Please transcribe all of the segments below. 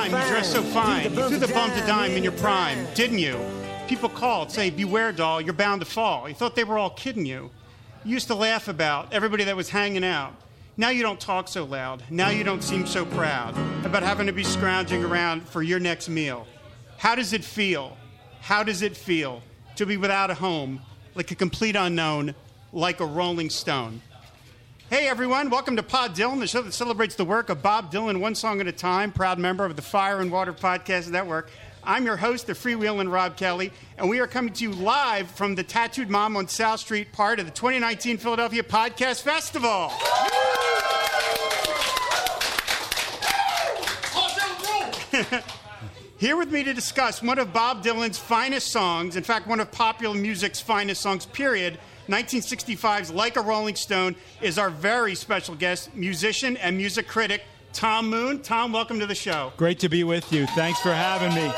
Time, Once upon a time, you dressed so fine. You threw the bump to dime in your prime, didn't you? People called, say, Beware, doll, you're bound to fall. You thought they were all kidding you. You used to laugh about everybody that was hanging out. Now you don't talk so loud. Now you don't seem so proud about having to be scrounging around for your next meal. How does it feel? How does it feel to be without a home, like a complete unknown, like a rolling stone? Hey everyone, welcome to Pod Dylan, the show that celebrates the work of Bob Dylan one song at a time, proud member of the Fire and Water Podcast Network. I'm your host, the freewheeling Rob Kelly, and we are coming to you live from the Tattooed Mom on South Street part of the 2019 Philadelphia Podcast Festival. Here with me to discuss one of Bob Dylan's finest songs, in fact, one of popular music's finest songs, period, 1965's Like a Rolling Stone, is our very special guest, musician and music critic, Tom Moon. Tom, welcome to the show. Great to be with you. Thanks for having me.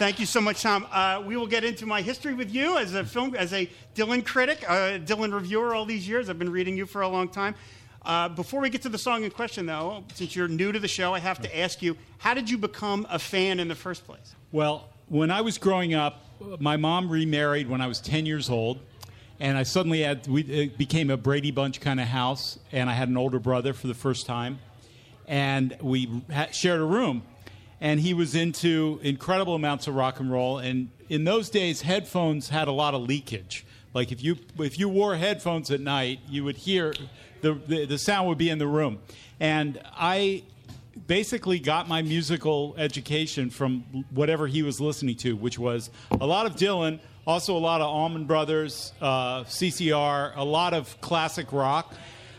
Thank you so much, Tom. Uh, we will get into my history with you as a film, as a Dylan critic, a Dylan reviewer all these years. I've been reading you for a long time. Uh, before we get to the song in question, though, since you're new to the show, I have to ask you: How did you become a fan in the first place? Well, when I was growing up, my mom remarried when I was 10 years old, and I suddenly had we it became a Brady Bunch kind of house, and I had an older brother for the first time, and we ha- shared a room, and he was into incredible amounts of rock and roll, and in those days, headphones had a lot of leakage. Like if you if you wore headphones at night, you would hear the the, the sound would be in the room, and I basically got my musical education from whatever he was listening to, which was a lot of Dylan, also a lot of Allman Brothers, uh, CCR, a lot of classic rock.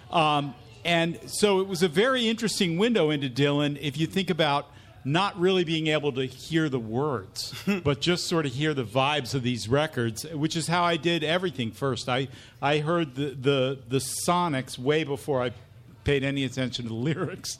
Um, and so it was a very interesting window into Dylan if you think about not really being able to hear the words, but just sort of hear the vibes of these records, which is how I did everything first. I, I heard the, the, the sonics way before I paid any attention to the lyrics.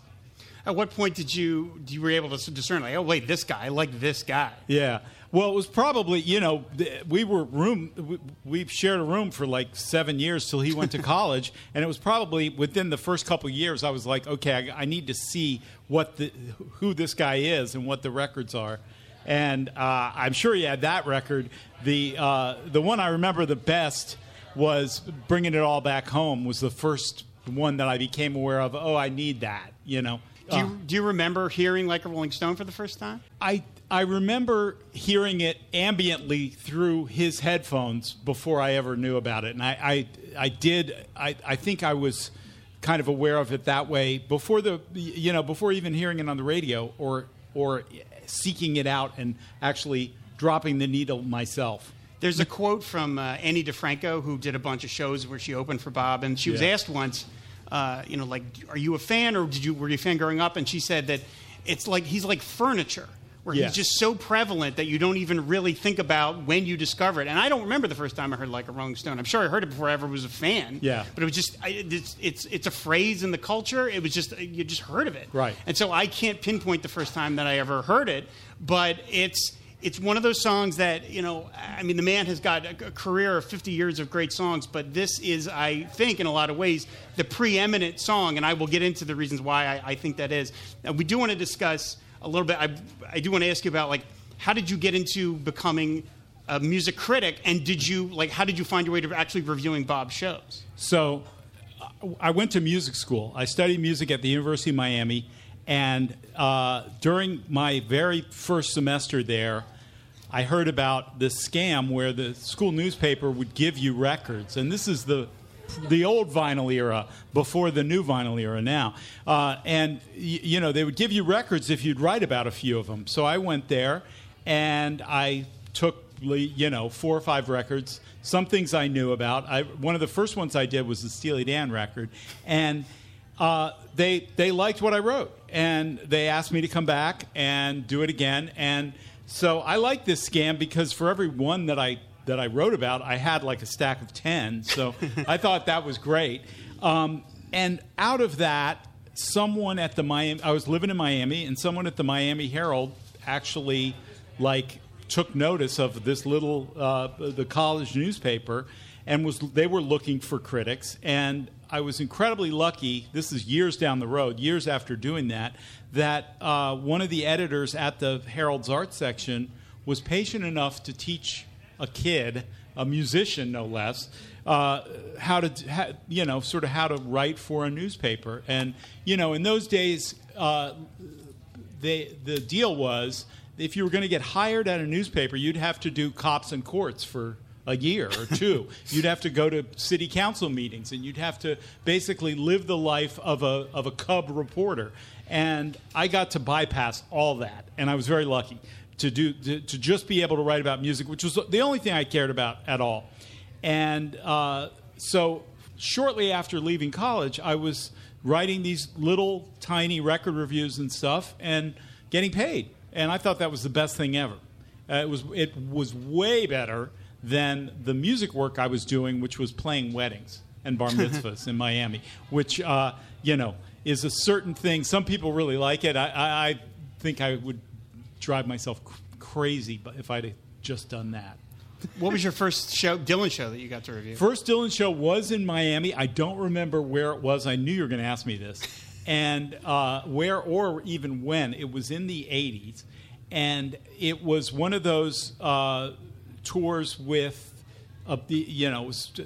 At what point did you you were able to discern like, oh wait, this guy, I like this guy? Yeah. Well, it was probably you know we were room we, we shared a room for like seven years till he went to college, and it was probably within the first couple of years I was like, okay, I, I need to see what the who this guy is and what the records are, and uh, I'm sure he had that record. The uh, the one I remember the best was bringing it all back home was the first one that I became aware of. Oh, I need that, you know. Do you, do you remember hearing like a Rolling Stone for the first time? I I remember hearing it ambiently through his headphones before I ever knew about it, and I I, I did I, I think I was kind of aware of it that way before the you know before even hearing it on the radio or or seeking it out and actually dropping the needle myself. There's a quote from uh, Ani DiFranco, who did a bunch of shows where she opened for Bob, and she was Yeah. asked once, uh, you know, like, are you a fan or did you were you a fan growing up? And she said that it's like he's like furniture, where Yeah. he's just so prevalent that you don't even really think about when you discover it. And I don't remember the first time I heard like a Rolling Stone. I'm sure I heard it before I ever was a fan. Yeah. but it was just I, it's, it's it's a phrase in the culture. It was just you just heard of it. Right. And so I can't pinpoint the first time that I ever heard it, but it's it's one of those songs that you know. I mean, the man has got a, career of 50 years of great songs, but this is, I think, in a lot of ways, the preeminent song, and I will get into the reasons why I, I think that is. Now, we do want to discuss a little bit. I, I do want to ask you about like how did you get into becoming a music critic, and did you like how did you find your way to actually reviewing Bob's shows? So I went to music school. I studied music at the University of Miami. And uh, during my very first semester there, I heard about this scam where the school newspaper would give you records. And this is the the old vinyl era before the new vinyl era now. Uh, and, y- you know, they would give you records if you'd write about a few of them. So I went there and I took, you know, four or five records. Some things I knew about. I, one of the first ones I did was the Steely Dan record. And uh, they, they liked what I wrote. And they asked me to come back and do it again. And So I like this scam because for every one that I that I wrote about, I had like a stack of ten. So I thought that was great. Um, and out of that, someone at the Miami, I was living in Miami, and someone at the Miami Herald actually like took notice of this little uh, the college newspaper, and was they were looking for critics, and I was incredibly lucky. This is years down the road, years after doing that, that uh, one of the editors at the Herald's art section was patient enough to teach a kid, a musician no less, uh, how to, ha, you know, sort of how to write for a newspaper. And, you know, in those days, uh, they, the deal was if you were going to get hired at a newspaper, you'd have to do cops and courts for a year or two. you'd have to go to city council meetings and you'd have to basically live the life of a, of a cub reporter. And I got to bypass all that, and I was very lucky to do to, to just be able to write about music, which was the only thing I cared about at all. And uh, so, shortly after leaving college, I was writing these little tiny record reviews and stuff, and getting paid. And I thought that was the best thing ever. Uh, it was it was way better than the music work I was doing, which was playing weddings and bar mitzvahs in Miami, which uh, you know is a certain thing. Some people really like it. I, I, I think I would drive myself crazy if I'd just done that. What was your first show, Dylan show that you got to review? First Dylan show was in Miami. I don't remember where it was. I knew you were going to ask me this, and uh, where or even when. It was in the '80s, and it was one of those uh, tours with a you know it was uh,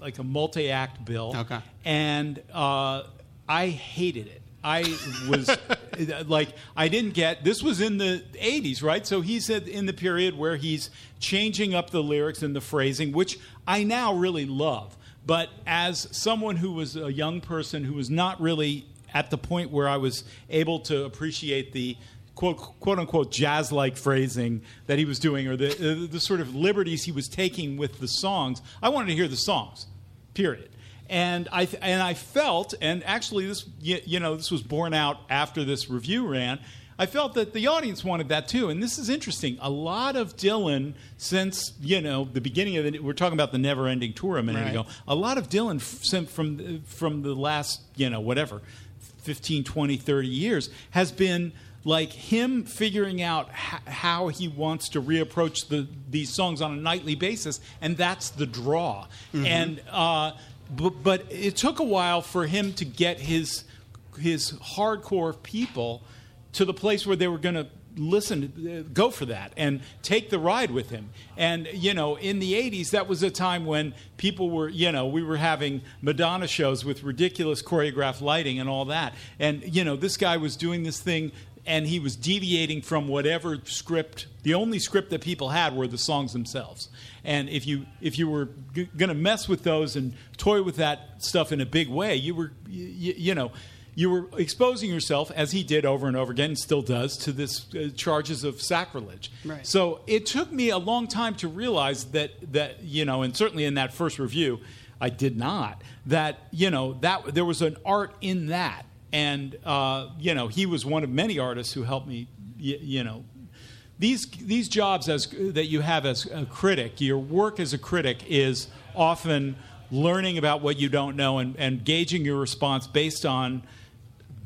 like a multi-act bill. Okay, and uh, I hated it. I was like, I didn't get this was in the 80s, right? So he's in the period where he's changing up the lyrics and the phrasing, which I now really love. But as someone who was a young person who was not really at the point where I was able to appreciate the quote, quote unquote jazz like phrasing that he was doing or the, the, the sort of liberties he was taking with the songs, I wanted to hear the songs, period and I and I felt, and actually this you, you, know this was borne out after this review ran. I felt that the audience wanted that too, and this is interesting. A lot of Dylan since you know the beginning of the we're talking about the never-ending tour a minute right. ago. A lot of Dylan from uh, from the last you know whatever 15, 20, 30 years has been like him figuring out h- how he wants to reapproach the, these songs on a nightly basis, and that's the draw. Mm-hmm. And uh, but, but it took a while for him to get his his hardcore people to the place where they were going to listen go for that and take the ride with him and you know in the 80s that was a time when people were you know we were having madonna shows with ridiculous choreographed lighting and all that and you know this guy was doing this thing and he was deviating from whatever script. The only script that people had were the songs themselves. And if you if you were g- going to mess with those and toy with that stuff in a big way, you were you, you know you were exposing yourself as he did over and over again and still does to this uh, charges of sacrilege. Right. So it took me a long time to realize that that you know, and certainly in that first review, I did not that you know that there was an art in that and uh, you know he was one of many artists who helped me you, you know. These these jobs as that you have as a critic your work as a critic is often learning about what you don't know and, and gauging your response based on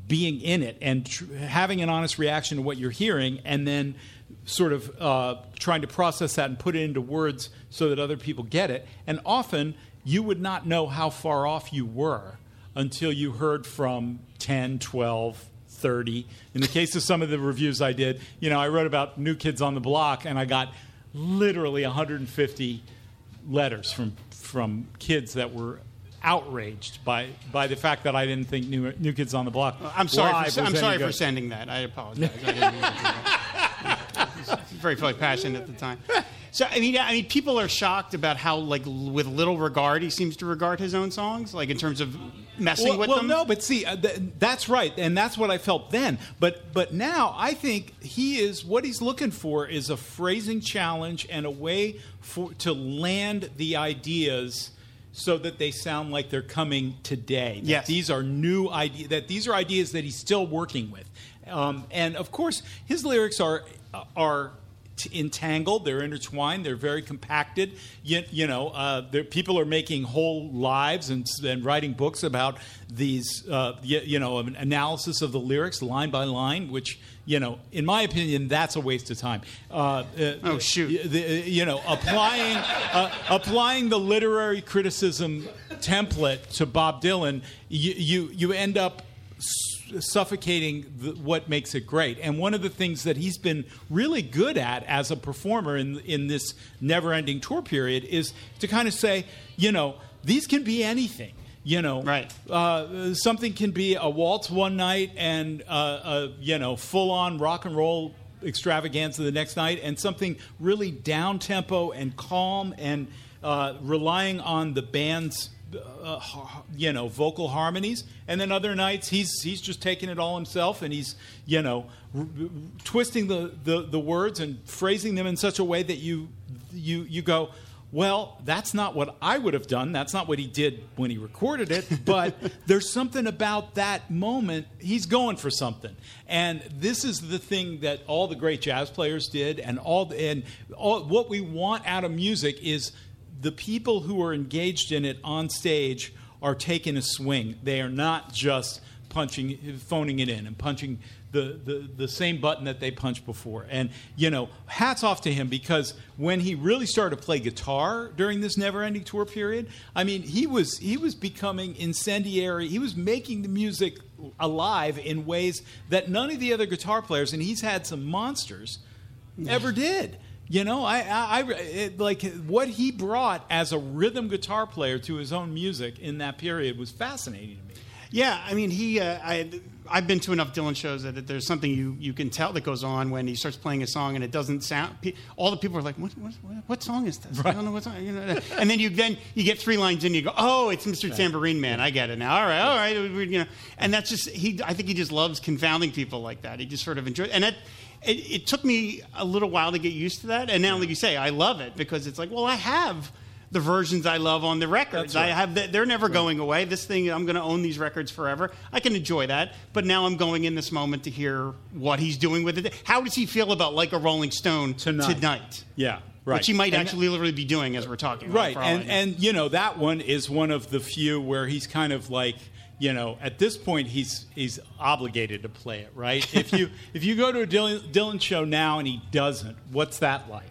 being in it and tr- having an honest reaction to what you're hearing and then sort of uh, trying to process that and put it into words so that other people get it. And often you would not know how far off you were until you heard from 10, 12, 30. In the case of some of the reviews I did, you know, I wrote about New Kids on the Block, and I got literally 150 letters from from kids that were outraged by by the fact that I didn't think New, New Kids on the Block. Uh, I'm sorry. For, I'm sorry for sending that. I apologize. I very, very passionate at the time. So I mean, I mean, people are shocked about how, like, with little regard he seems to regard his own songs, like in terms of messing well, with well, them. Well, no, but see, uh, th- that's right, and that's what I felt then. But but now I think he is what he's looking for is a phrasing challenge and a way for to land the ideas so that they sound like they're coming today. That yes. these are new ideas. That these are ideas that he's still working with, um, and of course his lyrics are are t- entangled, they're intertwined, they're very compacted. You, you know, uh, people are making whole lives and, and writing books about these, uh, you, you, know, an analysis of the lyrics line by line, which, you know, in my opinion, that's a waste of time. Uh, uh oh, shoot. The, you know, applying, uh, applying the literary criticism template to Bob Dylan, you, you, you end up suffocating the, what makes it great. And one of the things that he's been really good at as a performer in in this never-ending tour period is to kind of say, you know, these can be anything. You know, right? Uh, something can be a waltz one night and uh, a you know full-on rock and roll extravaganza the next night, and something really down tempo and calm and uh, relying on the band's uh, you know vocal harmonies. And then other nights he's he's just taking it all himself and he's you know r- twisting the, the the words and phrasing them in such a way that you you you go well that's not what I would have done. That's not what he did when he recorded it. But there's something about that moment he's going for something. And this is the thing that all the great jazz players did and all and all, what we want out of music is the people who are engaged in it on stage are taking a swing. They are not just punching, phoning it in and punching the, the, the same button that they punched before. And, you know, hats off to him because when he really started to play guitar during this never ending tour period, I mean, he was, he was becoming incendiary. He was making the music alive in ways that none of the other guitar players, and he's had some monsters, ever did. You know, I, I, I it, like what he brought as a rhythm guitar player to his own music in that period was fascinating to me. Yeah, I mean, he, uh, I, I've been to enough Dylan shows that there's something you, you can tell that goes on when he starts playing a song and it doesn't sound. All the people are like, "What, what, what song is this? Right. I don't know what song." You know, and then you then you get three lines in, and you go, "Oh, it's Mr. Right. Tambourine Man. I get it now. All right, all right." You know, and that's just he. I think he just loves confounding people like that. He just sort of enjoys, and it, it, it, took me a little while to get used to that. And now, like you say, I love it because it's like, well, I have the versions I love on the records. Right. I have the, they're never right. going away. This thing, I'm going to own these records forever. I can enjoy that. But now I'm going in this moment to hear what he's doing with it. How does he feel about like a Rolling Stone tonight? tonight? Yeah. Right. Which he might and actually literally be doing as we're talking. Right. And, and, you know, that one is one of the few where he's kind of like – you know, at this point, he's he's obligated to play it, right? if you if you go to a Dylan, Dylan show now and he doesn't, what's that like?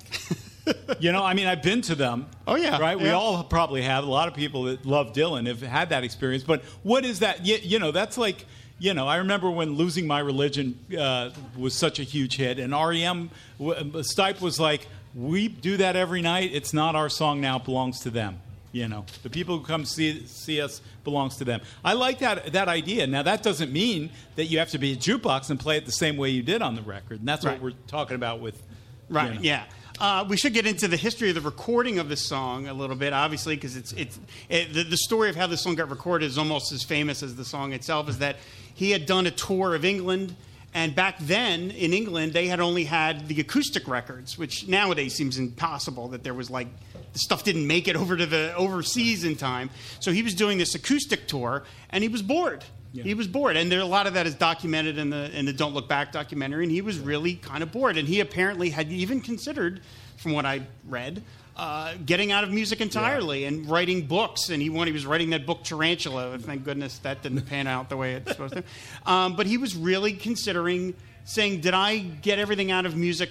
you know, I mean, I've been to them. Oh yeah, right. Yeah. We all probably have. A lot of people that love Dylan have had that experience. But what is that? You, you know, that's like. You know, I remember when "Losing My Religion" uh, was such a huge hit, and REM Stipe was like, "We do that every night. It's not our song now; it belongs to them." You know, the people who come see see us belongs to them. I like that that idea. Now that doesn't mean that you have to be a jukebox and play it the same way you did on the record, and that's right. what we're talking about with. Right. You know. Yeah. Uh, we should get into the history of the recording of the song a little bit, obviously, because it's it's it, the, the story of how the song got recorded is almost as famous as the song itself. Is that he had done a tour of England and back then in England, they had only had the acoustic records, which nowadays seems impossible that there was like the stuff didn't make it over to the overseas in time. So he was doing this acoustic tour, and he was bored. Yeah. He was bored, and there a lot of that is documented in the in the Don't Look Back documentary. And he was really kind of bored, and he apparently had even considered, from what I read, uh, getting out of music entirely yeah. and writing books. And he, when he was writing that book Tarantula, and thank goodness that didn't pan out the way it's supposed to. Um, but he was really considering saying, "Did I get everything out of music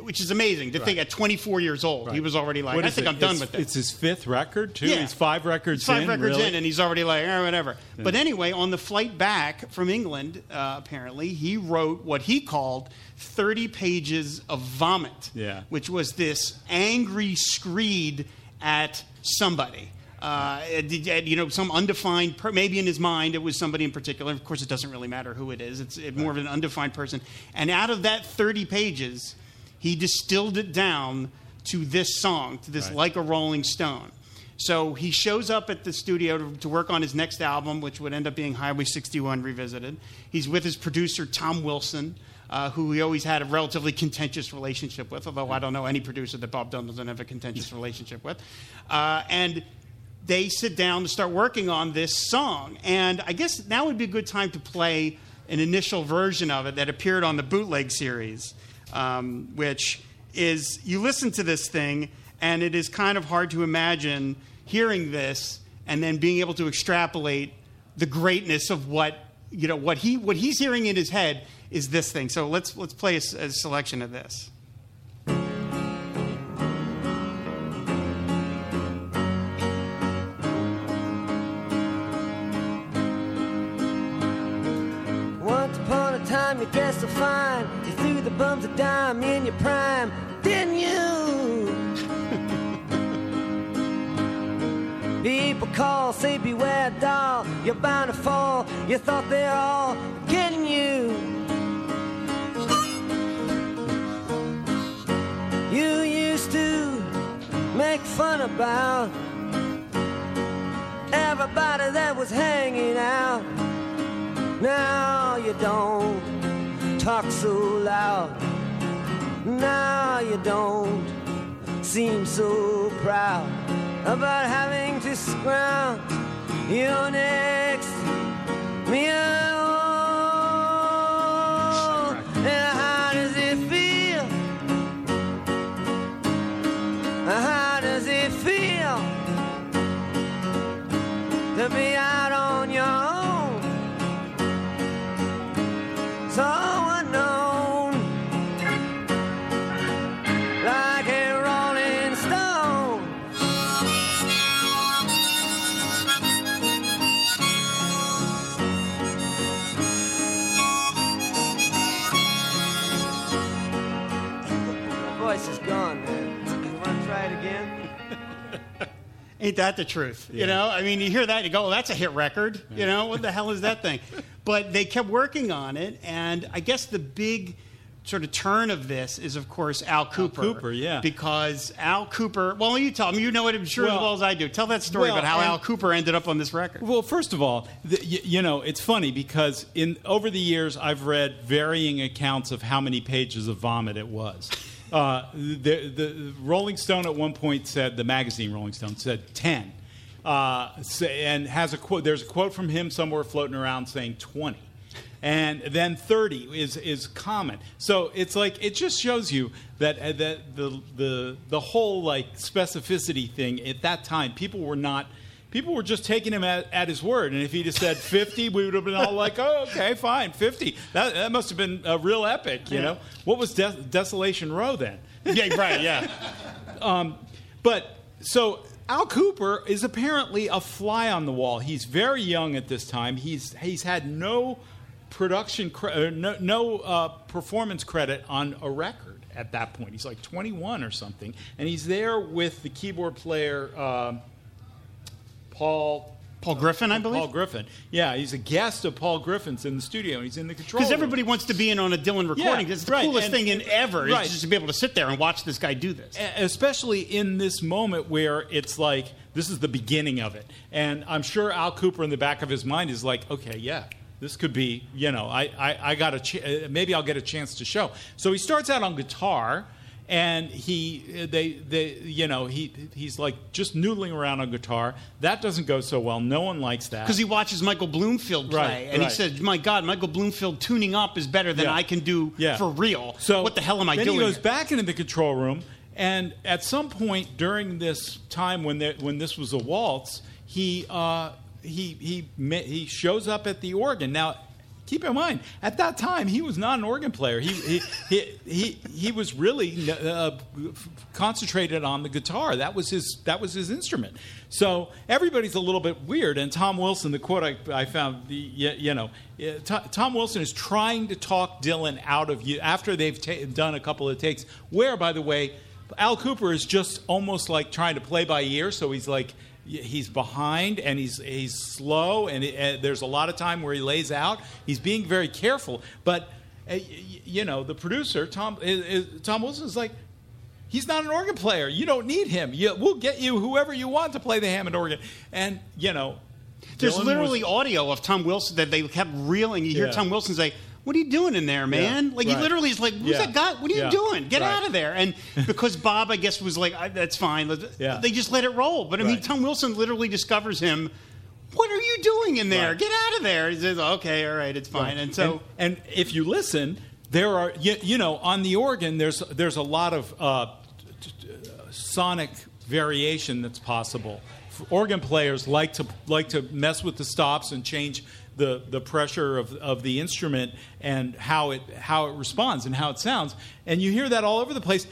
which is amazing to right. think at 24 years old right. he was already like, I think it? I'm done it's, with it. It's his fifth record too. Yeah. He's five records five in. records really? in, and he's already like, oh, whatever. Yeah. But anyway, on the flight back from England, uh, apparently he wrote what he called 30 pages of vomit. Yeah. Which was this angry screed at somebody. Uh, you know, some undefined, per- maybe in his mind it was somebody in particular. Of course, it doesn't really matter who it is. It's more of an undefined person. And out of that 30 pages, he distilled it down to this song, to this right. Like a Rolling Stone. So he shows up at the studio to, to, work on his next album, which would end up being Highway 61 Revisited. He's with his producer, Tom Wilson, uh, who he always had a relatively contentious relationship with, although I don't know any producer that Bob Dylan doesn't have a contentious relationship with. Uh, and they sit down to start working on this song. And I guess now would be a good time to play an initial version of it that appeared on the bootleg series um, which is you listen to this thing, and it is kind of hard to imagine hearing this and then being able to extrapolate the greatness of what you know what he what he's hearing in his head is this thing. So let's let's play a, a selection of this. Once upon a time, you dressed so fine. Threw the bums a dime in your prime, didn't you? People call, say beware, doll. You're bound to fall. You thought they're all kidding you. You used to make fun about everybody that was hanging out. Now you don't so loud. Now you don't seem so proud about having to scrounge your next meal. And how does it feel? How does it feel to be Ain't that the truth? You know, I mean, you hear that, you go, "Oh, that's a hit record." You know, what the hell is that thing? But they kept working on it, and I guess the big sort of turn of this is, of course, Al Kooper. Kooper, yeah. Because Al Kooper. Well, you tell me. You know it I'm sure as Well- well as I do. Tell that story Well, about how and- Al Kooper ended up on this record. Well, first of all, the, you, you know, it's funny because in over the years I've read varying accounts of how many pages of vomit it was. Uh, the, the Rolling Stone at one point said the magazine Rolling Stone said ten, uh, and has a quote. There's a quote from him somewhere floating around saying twenty. And then 30 is, is common. So it's like, it just shows you that, uh, that the, the, the whole like specificity thing at that time, people were not, people were just taking him at, at his word. And if he'd have said 50, we would have been all like, oh, okay, fine, 50. That, that must have been a real epic, you know? What was Des- Desolation Row then? yeah, right. Yeah. But so Al Kooper is apparently a fly on the wall. He's very young at this time. He's he's had no production cre- uh, no, no uh, performance credit on a record at that point. He's like 21 or something, and he's there with the keyboard player um Paul. Paul Griffin, I believe. Paul Griffin. Yeah, he's a guest of Paul Griffin's in the studio, and he's in the control. Because room. everybody wants to be in on a Dylan recording. Yeah, it's the right, coolest and- thing in ever. right. Is just to be able to sit there and watch this guy do this. especially in this moment where it's like this is the beginning of it and i'm sure al kooper in the back of his mind is like okay yeah this could be you know i, I, I got a ch- uh, maybe i'll get a chance to show so he starts out on guitar and he they they you know he he's like just noodling around on guitar that doesn't go so well no one likes that Because he watches Michael Bloomfield play, Right, and he says, "My God, Michael Bloomfield tuning up is better than Yeah. I can do Yeah. for real. So what the hell am I then doing?" he goes here?" back into the control room, and at some point during this time when there, when this was a waltz, he uh, he he he shows up at the organ. Now, keep in mind, at that time he was not an organ player. He he he he, he was really uh, concentrated on the guitar. That was his that was his instrument. So everybody's a little bit weird. And Tom Wilson, the quote I, I found, you, you know, Tom, Tom Wilson is trying to talk Dylan out of you after they've ta- done a couple of takes. Where, by the way, Al Kooper is just almost like trying to play by ear. So he's like he's behind and he's he's slow and it, uh, there's a lot of time where he lays out. He's being very careful, but uh, you know the producer Tom is, is, Tom Wilson is like. He's not an organ player. You don't need him. You, we'll get you whoever you want to play the Hammond organ. And you know, There's Dylan literally was- audio of Tom Wilson that they kept reeling. You hear Yeah. Tom Wilson say, "What are you doing in there, man?" Yeah, like he literally is like, "Who's Yeah. that guy? What are you Yeah. doing? Get Right. out of there!" And because Bob, I guess, was like, I, "That's fine." Yeah. They just let it roll. But I mean, Right. Tom Wilson literally discovers him. What are you doing in there? Right. Get out of there. He says, "Okay, all right, it's fine." And so. and, and if you listen, there are you, you know on the organ there's there's a lot of uh, t- t- sonic variation that's possible. Organ players like to like to mess with the stops and change the, the pressure of, of the instrument and how it how it responds and how it sounds. And you hear that all over the place.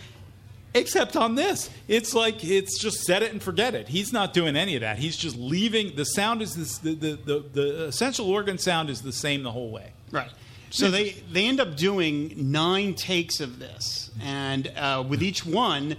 Except on this, it's like it's just set it and forget it. He's not doing any of that. He's just leaving. The sound is this, the, the, the, the essential organ sound is the same the whole way. Right. So they, they end up doing nine takes of this. And uh, with each one,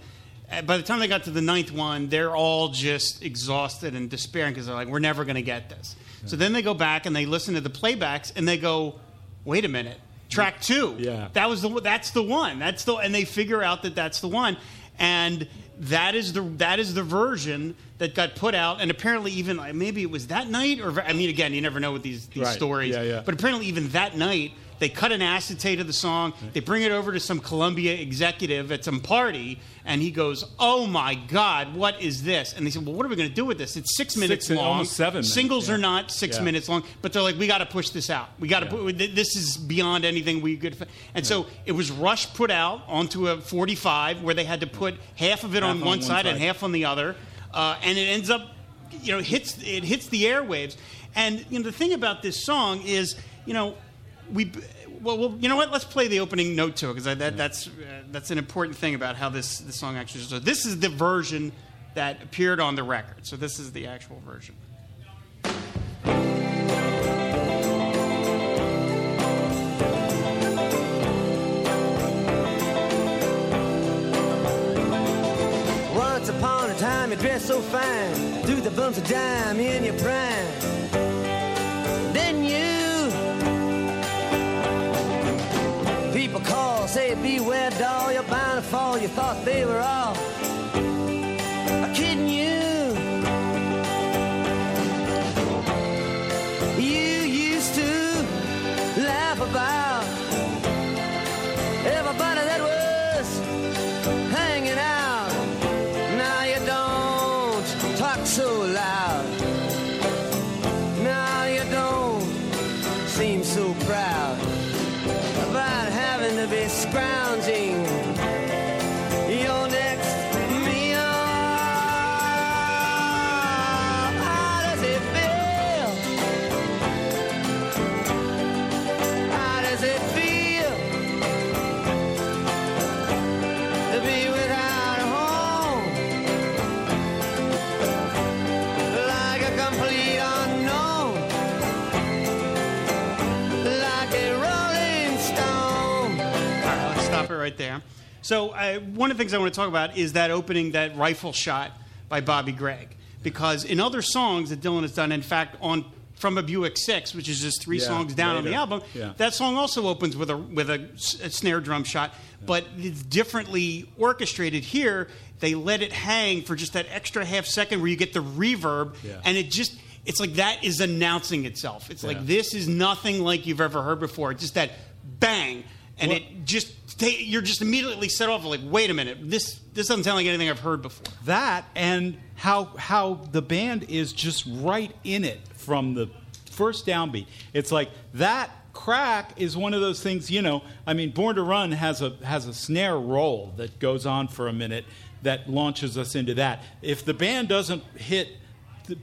uh, by the time they got to the ninth one, they're all just exhausted and despairing because they're like, we're never going to get this. So then they go back and they listen to the playbacks and they go, wait a minute, track two. Yeah. That was the that's the one. That's the and they figure out that that's the one. And that is the that is the version that got put out, and apparently even maybe it was that night, or I mean, again, you never know with these these Right. stories. Yeah, yeah. But apparently, even that night, they cut an acetate of the song. They bring it over to some Columbia executive at some party, and he goes, "Oh my God, what is this?" And they said, "Well, what are we going to do with this? It's six minutes and long. almost seven minutes, Singles yeah. are not six Yeah. minutes long, but they're like, we got to push this out. We got to Yeah. put this is beyond anything we could." And so it was rushed put out onto a 45 where they had to put half of it Half on, on one, one side, and half on the other, uh, and it ends up, you know, hits it hits the airwaves. And you know, the thing about this song is, you know, we. Well, well, you know what? Let's play the opening note to it because that, that's uh, that's an important thing about how this this song actually. So this is the version that appeared on the record. So this is the actual version. Once upon a time you dressed so fine, threw the bumps of dime in your prime. Say beware doll, you're bound to fall. You thought they were all So, uh, one of the things I want to talk about is that opening, that rifle shot by Bobby Gregg. Because in other songs that Dylan has done, in fact, on From a Buick 6, which is just three Yeah, songs down on the album, Yeah. that song also opens with a, with a, a snare drum shot, but it's differently orchestrated here. They let it hang for just that extra half second where you get the reverb, Yeah. and it just. It's like that is announcing itself. It's like this is nothing like you've ever heard before. It's just that bang, and Well- it just ta you're just immediately set off like wait a minute this this doesn't sound like anything i've heard before that and how how the band is just right in it from the first downbeat. It's like that crack is one of those things, you know, I mean Born to Run has a has a snare roll that goes on for a minute that launches us into that. If the band doesn't hit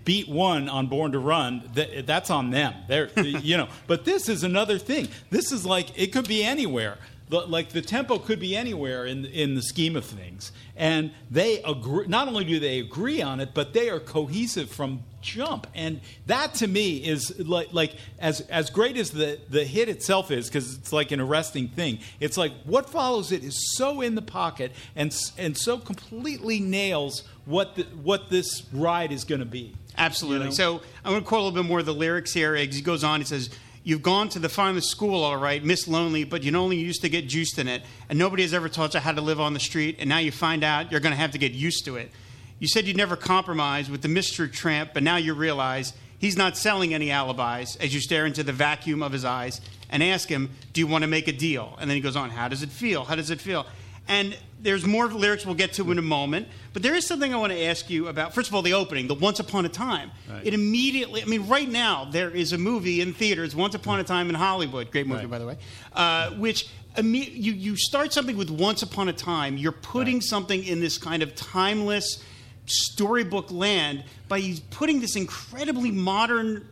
beat one on Born to Run, that, that's on them. They're, you know, but this is another thing. This is like it could be anywhere. The- Like the tempo could be anywhere in in the scheme of things, and they agree. Not only do they agree on it, but they are cohesive from jump. And that to me is like like as as great as the the hit itself is, because it's like an arresting thing. It's like what follows it is so in the pocket and and so completely nails what the, what this ride is going to be. absolutely You know? so i'm going to quote a little bit more of the lyrics here he goes on he says You've gone to the finest school, all right, Miss Lonely, but you only used to get juiced in it. And nobody has ever taught you how to live on the street, and now you find out you're going to have to get used to it. You said you'd never compromise with the Mr. Tramp, but now you realize he's not selling any alibis as you stare into the vacuum of his eyes and ask him, Do you want to make a deal? And then he goes on, How does it feel? How does it feel? And there's more lyrics we'll get to in a moment. But there is something I want to ask you about. First of all, the opening, the Once Upon a Time. Right. It immediately, I mean, right now, there is a movie in theaters, Once Upon a Time in Hollywood. Great movie, Right. by the way. Uh, which you, you start something with Once Upon a Time, you're putting Right. something in this kind of timeless storybook land by putting this incredibly modern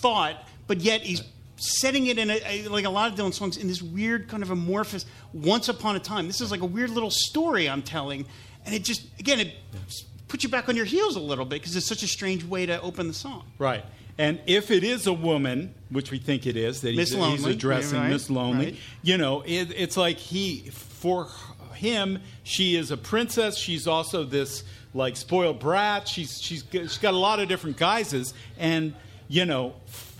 thought, but yet he's setting it in a, like a lot of Dylan songs in this weird kind of amorphous once upon a time. This is like a weird little story I'm telling, and it just again it puts you back on your heels a little bit because it's such a strange way to open the song. Right. And if it is a woman, which we think it is, that he's, Lonely, he's addressing right, Miss Lonely, right. you know, it, it's like he, for him, she is a princess. She's also this like spoiled brat. She's she's she's got a lot of different guises, and you know,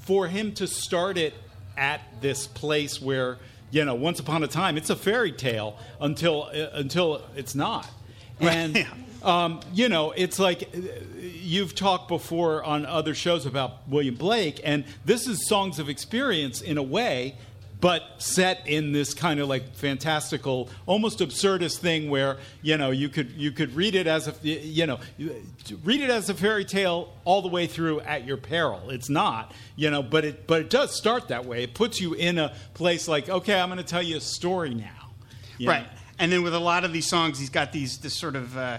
for him to start it at this place where you know, once upon a time, it's a fairy tale until uh, until it's not, and. Yeah. Um, you know, it's like uh, you've talked before on other shows about William Blake, and this is songs of experience in a way, but set in this kind of like fantastical, almost absurdist thing where you know you could you could read it as a you know read it as a fairy tale all the way through at your peril. It's not, you know, but it but it does start that way. It puts you in a place like, okay, I'm going to tell you a story now, you Right. know? And then with a lot of these songs, he's got these this sort of uh,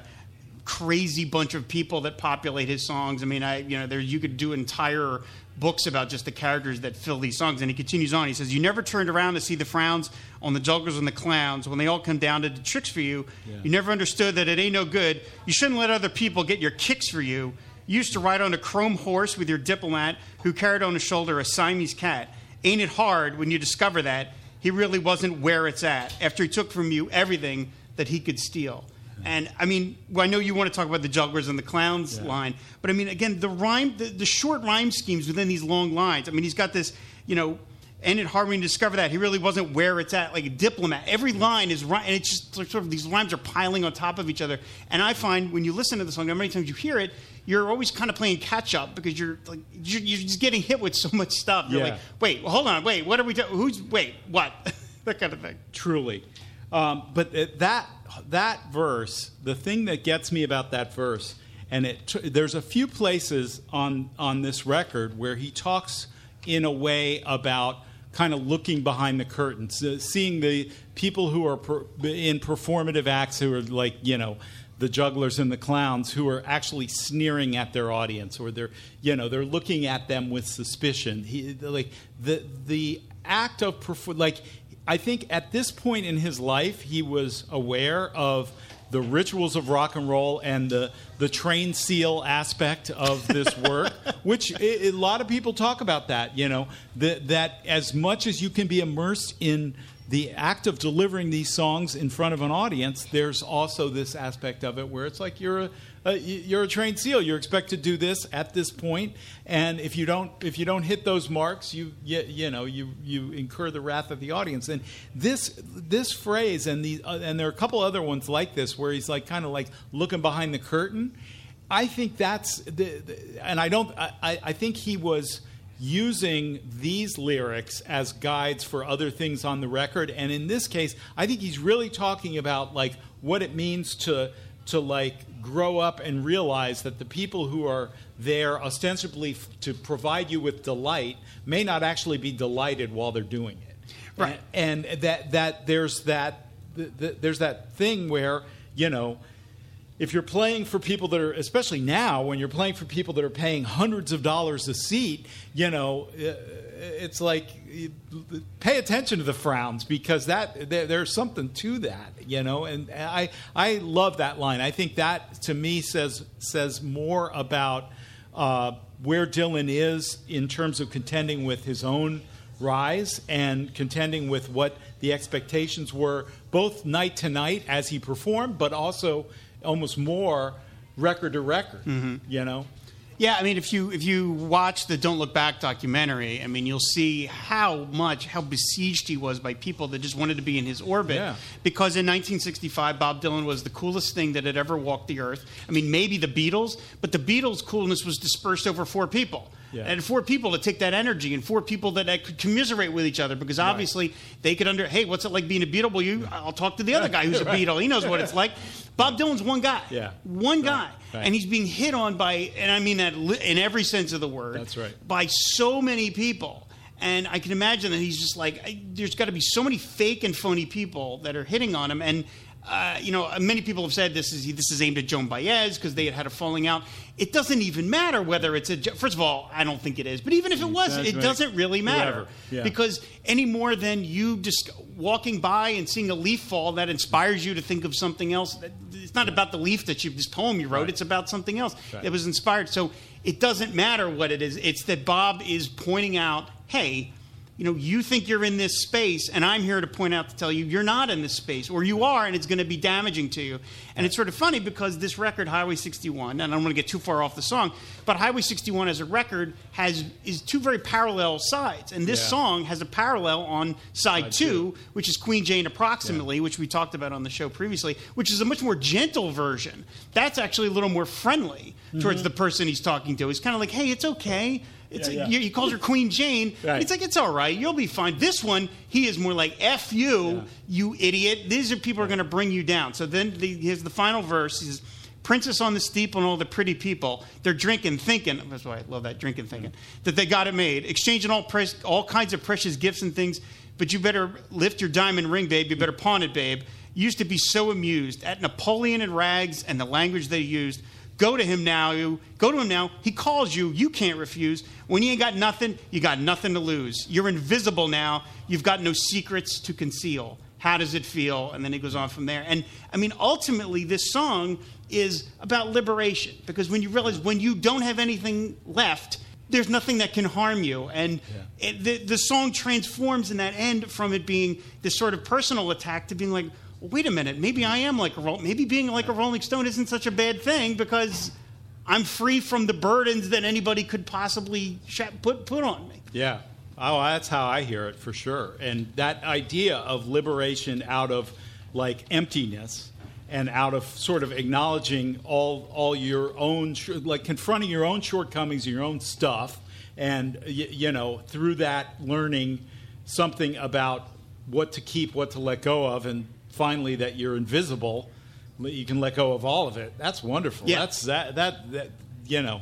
crazy bunch of people that populate his songs. I mean, I you know, there you could do entire books about just the characters that fill these songs. And he continues on. He says, "You never turned around to see the frowns on the jugglers and the clowns when they all come down to do tricks for you. You never understood that it ain't no good. You shouldn't let other people get your kicks for you." You used to ride on a chrome horse with your diplomat who carried on his shoulder a Siamese cat. Ain't it hard when you discover that he really wasn't where it's at after he took from you everything that he could steal? And I mean, well, I know you want to talk about the jugglers and the clowns line, but I mean, again, the rhyme, the, the short rhyme schemes within these long lines. I mean, he's got this, you know, and it hard you discover that he really wasn't where it's at, like a diplomat. Every line is right, and it's just sort of these rhymes are piling on top of each other. And I find when you listen to the song, how many times you hear it, you're always kind of playing catch up because you're like you're, you're just getting hit with so much stuff. You're Yeah. like, wait, hold on, wait, what are we? Do- who's wait, what? that kind of thing. truly. Um, but that that verse, the thing that gets me about that verse, and it there's a few places on on this record where he talks in a way about kind of looking behind the curtains, uh, seeing the people who are per, in performative acts who are like you know the jugglers and the clowns who are actually sneering at their audience or they're you know they're looking at them with suspicion. He, like the the act of perfor- like I think at this point in his life, he was aware of the rituals of rock and roll and the, the train seal aspect of this work, which a, a lot of people talk about that, you know, that, that as much as you can be immersed in the act of delivering these songs in front of an audience, there's also this aspect of it where it's like you're a, a you're a trained seal. You're expected to do this at this point, and if you don't if you don't hit those marks, you you, you know you you incur the wrath of the audience. And this this phrase and the uh, and there are a couple other ones like this where he's like kind of like looking behind the curtain. I think that's the, the and I don't I I think he was using these lyrics as guides for other things on the record and in this case i think he's really talking about like what it means to to like grow up and realize that the people who are there ostensibly f- to provide you with delight may not actually be delighted while they're doing it Right. and, and that that there's that th- th- there's that thing where you know if you're playing for people that are, especially now, when you're playing for people that are paying hundreds of dollars a seat, you know, uh, it's like pay attention to the frowns because that there, there's something to that, you know. And I I love that line. I think that to me says says more about uh, where Dylan is in terms of contending with his own rise and contending with what the expectations were both night to night as he performed, but also almost more record to record. You know, Yeah, I mean, if you if you watch the "Don't Look Back" documentary, I mean, you'll see how much how besieged he was by people that just wanted to be in his orbit. Yeah. Because in 1965, Bob Dylan was the coolest thing that had ever walked the earth. I mean, maybe the Beatles, but the Beatles' coolness was dispersed over four people. Yeah. And four people to take that energy, and four people that, could commiserate with each other, because obviously they could under. Hey, what's it like being a Beatle? Well, you, I'll talk to the other guy who's a Right. Beatle. He knows what it's like. Bob Dylan's one guy. Yeah. One guy, right. and he's being hit on by, and I mean that li- in every sense of the word. That's right. By so many people. And I can imagine that he's just like, I- there's got to be so many fake and phony people that are hitting on him. And, uh, you know, many people have said this is this is aimed at Joan Baez because they had had a falling out. It doesn't even matter whether it's a. First of all, I don't think it is. But even if it was, That's it right. doesn't really matter yeah. because any more than you just walking by and seeing a leaf fall that inspires you to think of something else. It's not about the leaf that you this poem you wrote. Right. It's about something else Right. that was inspired. So it doesn't matter what it is. It's that Bob is pointing out, hey. You know, you think you're in this space, and I'm here to point out to tell you you're not in this space, or you are, and it's going to be damaging to you. And it's sort of funny because this record, Highway 61, and I don't want to get too far off the song, but Highway 61 as a record has is two very parallel sides, and this Yeah. song has a parallel on side, Side two, two. which is Queen Jane approximately, which we talked about on the show previously, which is a much more gentle version. That's actually a little more friendly mm-hmm. towards the person he's talking to. He's kind of like, hey, it's okay. It's Yeah, yeah. He he calls her Queen Jane. Right. It's like, it's all right. You'll be fine. This one, he is more like, F you, you idiot. These are people are going to bring you down. So then the, here's the final verse. He says, Princess on the steeple and all the pretty people, they're drinking, thinking. That's why I love that drinking, thinking that they got it made, exchanging all pre- all kinds of precious gifts and things. But you better lift your diamond ring, babe. You better pawn it, babe. Used to be so amused at Napoleon in rags and the language they used. Go to him now. You go to him now. He calls you. You can't refuse. When you ain't got nothing, you got nothing to lose. You're invisible now. You've got no secrets to conceal. How does it feel? And then he goes on from there. And I mean, ultimately, this song is about liberation because when you realize when you don't have anything left, there's nothing that can harm you. And it, the, the song transforms in that end from it being this sort of personal attack to being like, wait a minute, maybe I am like a maybe being like a Rolling Stone isn't such a bad thing because I'm free from the burdens that anybody could possibly put put on me. Yeah. Oh, that's how I hear it for sure. And that idea of liberation out of like emptiness and out of sort of acknowledging all all your own like confronting your own shortcomings, and your own stuff, and you know through that learning something about what to keep, what to let go of, and finally that you're invisible. You can let go of all of it. That's wonderful. Yeah. That's that that that you know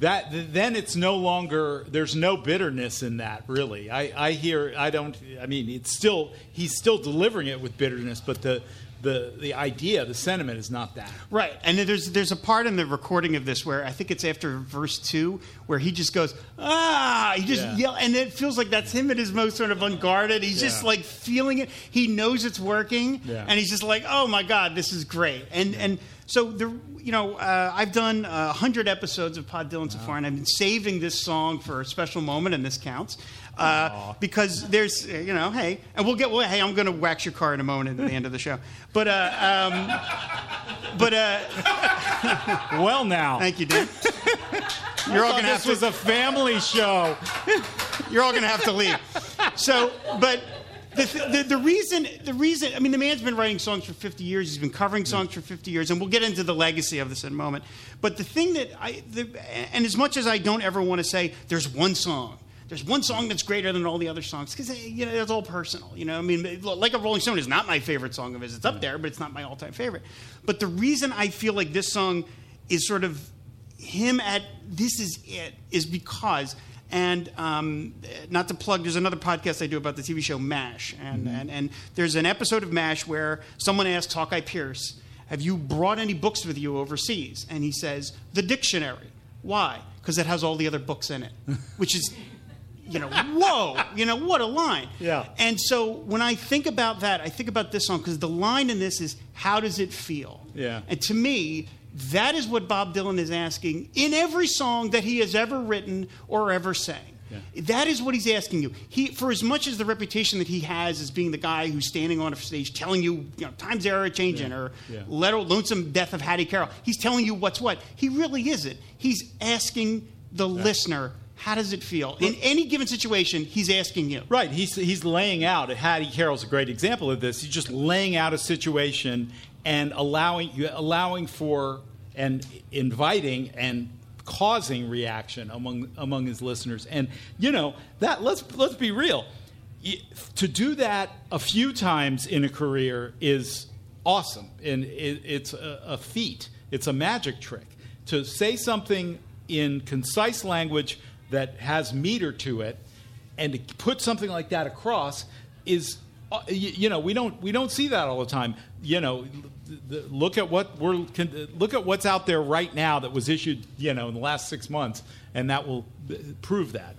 that then it's no longer there's no bitterness in that really i i hear i don't i mean it's still he's still delivering it with bitterness but the the the idea the sentiment is not that Right, and there's there's a part in the recording of this where I think it's after verse two where he just goes ah, he just Yeah. yell, and it feels like that's him at his most sort of unguarded. He's just like feeling it. He knows it's working, Yeah. and he's just like, oh my god, this is great. And and so the you know uh, I've done a hundred episodes of Pod Dylan so far, and I've been saving this song for a special moment, and this counts. Uh, because there's, you know, hey, and we'll get. Well, hey, I'm going to wax your car in a moment at the end of the show. But, uh, um, but uh, well now Thank you, Dan. You're all gonna have this to. was a family show you're all gonna have to leave. So, but the, the the reason the reason I mean the man's been writing songs for 50 years. He's been covering songs for 50 years, and we'll get into the legacy of this in a moment. But the thing that I the, and as much as I don't ever want to say there's one song. There's one song that's greater than all the other songs because you know it's all personal. You know, I mean, like a Rolling Stone is not my favorite song of his. It's up there, but it's not my all-time favorite. But the reason I feel like this song is sort of him at this is it is because and um, not to plug there's another podcast i do about the tv show mash and, and, and there's an episode of mash where someone asks hawkeye pierce have you brought any books with you overseas and he says the dictionary why because it has all the other books in it which is you know whoa you know what a line Yeah. and so when i think about that i think about this song because the line in this is how does it feel Yeah. and to me, that is what Bob Dylan is asking in every song that he has ever written or ever sang. Yeah. That is what he's asking you. He, for as much as the reputation that he has as being the guy who's standing on a stage telling you, you know, times are changing, or yeah. Lonesome Death of Hattie Carroll, he's telling you what's what. He really isn't. He's asking the listener how does it feel? In any given situation, he's asking you. Right. He's, he's laying out, Hattie Carroll's a great example of this. He's just laying out a situation and allowing, allowing for and inviting and causing reaction among, among his listeners. And, you know, that, let's, let's be real. To do that a few times in a career is awesome. And it, it's a, a feat, it's a magic trick. To say something in concise language that has meter to it and to put something like that across is uh, you know we don't we don't see that all the time. You know look at what we're look at what's out there right now that was issued you know in the last six months and that will uh, prove that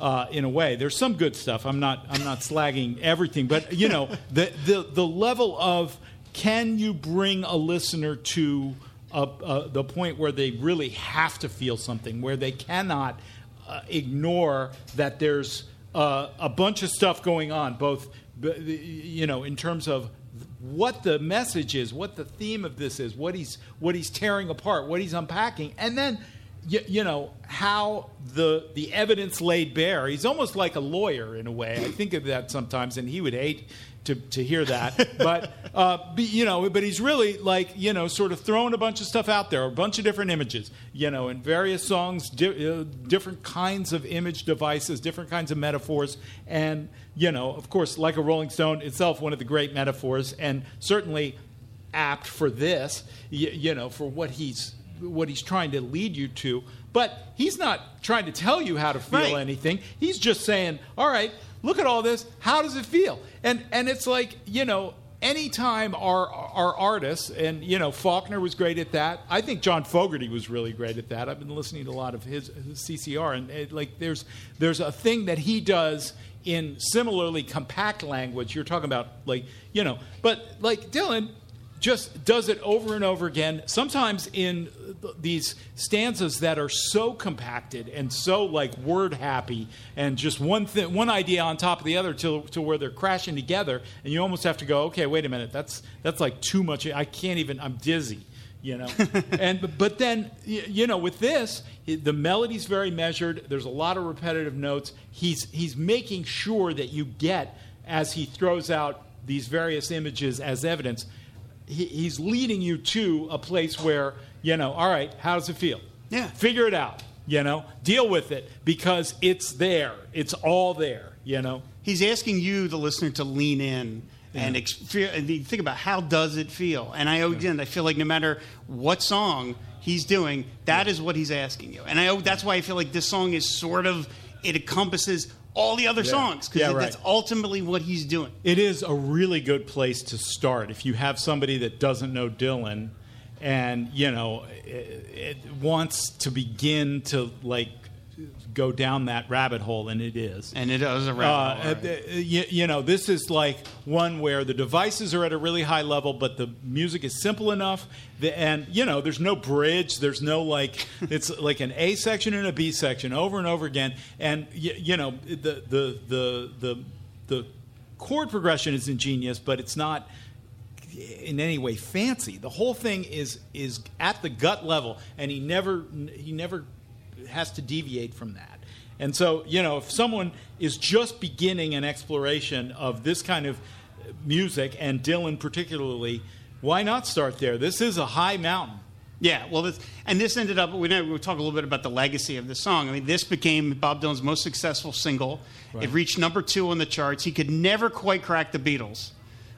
uh, in a way. There's some good stuff. I'm not i'm not slagging everything but you know the the the level of can you bring a listener to a, a, the point where they really have to feel something where they cannot uh, ignore that there's uh, a bunch of stuff going on, both you know in terms of what the message is, what the theme of this is, what he's what he's tearing apart, what he's unpacking, and then you, you, know how the the evidence laid bare. He's almost like a lawyer in a way. I think of that sometimes, and he would hate to, to hear that. but, uh, you know, but he's really like, you know, sort of throwing a bunch of stuff out there, a bunch of different images, you know, in various songs, di- uh, different kinds of image devices, different kinds of metaphors. And, you know, of course, like a Rolling Stone itself, one of the great metaphors, and certainly apt for this, you, you know, for what he's what he's trying to lead you to. But he's not trying to tell you how to feel right. anything. He's just saying, all right, look at all this. How does it feel? And and it's like you know. Anytime our our artists and you know Faulkner was great at that. I think John Fogerty was really great at that. I've been listening to a lot of his, his CCR and it, like there's there's a thing that he does in similarly compact language. You're talking about like you know, but like Dylan, just does it over and over again, sometimes in these stanzas that are so compacted and so like word happy and just one thing, one idea on top of the other to, to where they're crashing together. And you almost have to go, okay, wait a minute, that's, that's like too much. I can't even, I'm dizzy. You know, and but then you know with this, the melody's very measured. There's a lot of repetitive notes. He's he's making sure that you get as he throws out these various images as evidence he, he's leading you to a place where, you know, all right, how does it feel? Yeah. Figure it out, you know, deal with it because it's there. It's all there, you know. He's asking you, the listener, to lean in and, ex- and think about how does it feel. And I again, I feel like no matter what song he's doing, that is what he's asking you. And I that's why I feel like this song is sort of it encompasses all the other yeah. songs because yeah, right. that's ultimately what he's doing. It is a really good place to start if you have somebody that doesn't know Dylan and you know it, it wants to begin to like go down that rabbit hole, and it is. And it is a rabbit uh, hole. Right? You, you, know, this is like one where the devices are at a really high level, but the music is simple enough. The, and, you know, there's no bridge. There's no like, it's like an A section and a B section over and over again. And, you, you know, the, the, the, the, the chord progression is ingenious, but it's not in any way fancy. The whole thing is is at the gut level, and he never he never has to deviate from that. And so, you know, if someone is just beginning an exploration of this kind of music, and Dylan particularly, why not start there? This is a high mountain. Yeah, well, this, and this ended up. We know we'll talk a little bit about the legacy of the song. I mean, this became Bob Dylan's most successful single. Right. It reached number two on the charts. He could never quite crack the Beatles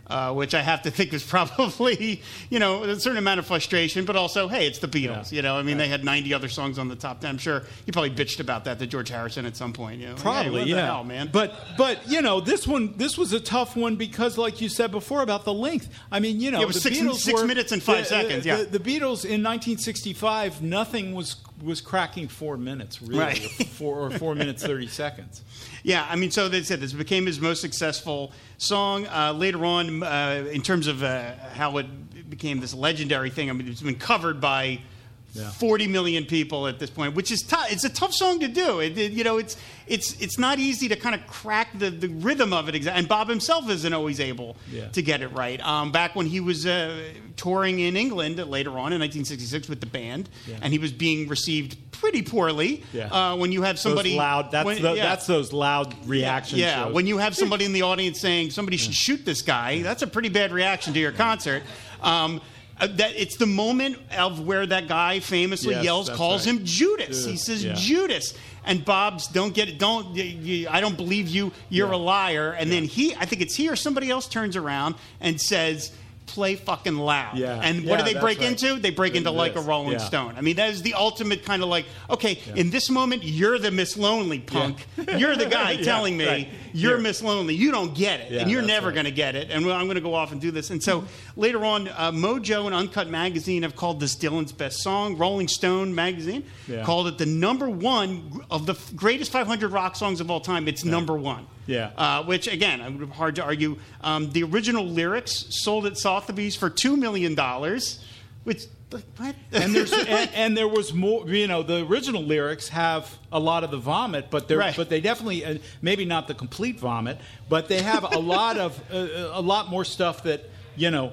uh, which I have to think was probably, you know, a certain amount of frustration, but also, hey, it's the Beatles. Yeah. You know, I mean, right. they had 90 other songs on the top 10. I'm sure he probably bitched about that to George Harrison at some point. You know, probably, hey, yeah, hell, man. But, but you know, this one, this was a tough one because, like you said before about the length. I mean, you know, it was six, six were, minutes and five the, seconds. Yeah, the, the, Beatles in 1965, nothing was was cracking four minutes, really, right. or four or four minutes thirty seconds. Yeah, I mean, so they said this became his most successful song. Uh, later on, uh, in terms of uh, how it became this legendary thing, I mean, it's been covered by Yeah. 40 million people at this point, which is tough. It's a tough song to do. It, it- you know, it's it's it's not easy to kind of crack the, the rhythm of it. exa- And Bob himself isn't always able Yeah. to get it right. Um, back when he was uh, touring in England later on in 1966 with the band, Yeah. and he was being received pretty poorly. Yeah. Uh, when you have somebody those loud. That's when- the, that's those loud reaction Yeah, when you have somebody in the audience saying somebody should shoot this guy, that's a pretty bad reaction to your concert. Um, Uh, that it's the moment of where that guy famously Yes, yells, calls right. him Judas. He says yeah. Judas, and Bob's don't get it. Don't you, you, I don't believe you. You're a liar. And then he, I think it's he or somebody else turns around and says. Play fucking loud. Yeah. And Yeah, what do they break right. into? They break into Into like a. Rolling Yeah. Stone. I mean, that is the ultimate kind of like, okay, in this moment, you're the Miss Lonely punk. You're the guy Yeah, telling me right. you're You're- Miss Lonely. You don't get it, Yeah, and you're never going to get it. And I'm going to go off and do this. And so later on, uh, Mojo and Uncut Magazine have called this Dylan's best song. Rolling Stone magazine Yeah. called it the number one of the greatest 500 rock songs of all time. It's number one. Yeah. Uh, which again, hard to argue. Um, the original lyrics sold at Sotheby's for two million dollars. Which what? and there's and, and there was more. You know, the original lyrics have a lot of the vomit, but they're Right. but they definitely uh, maybe not the complete vomit, but they have a lot of uh, a lot more stuff that you know.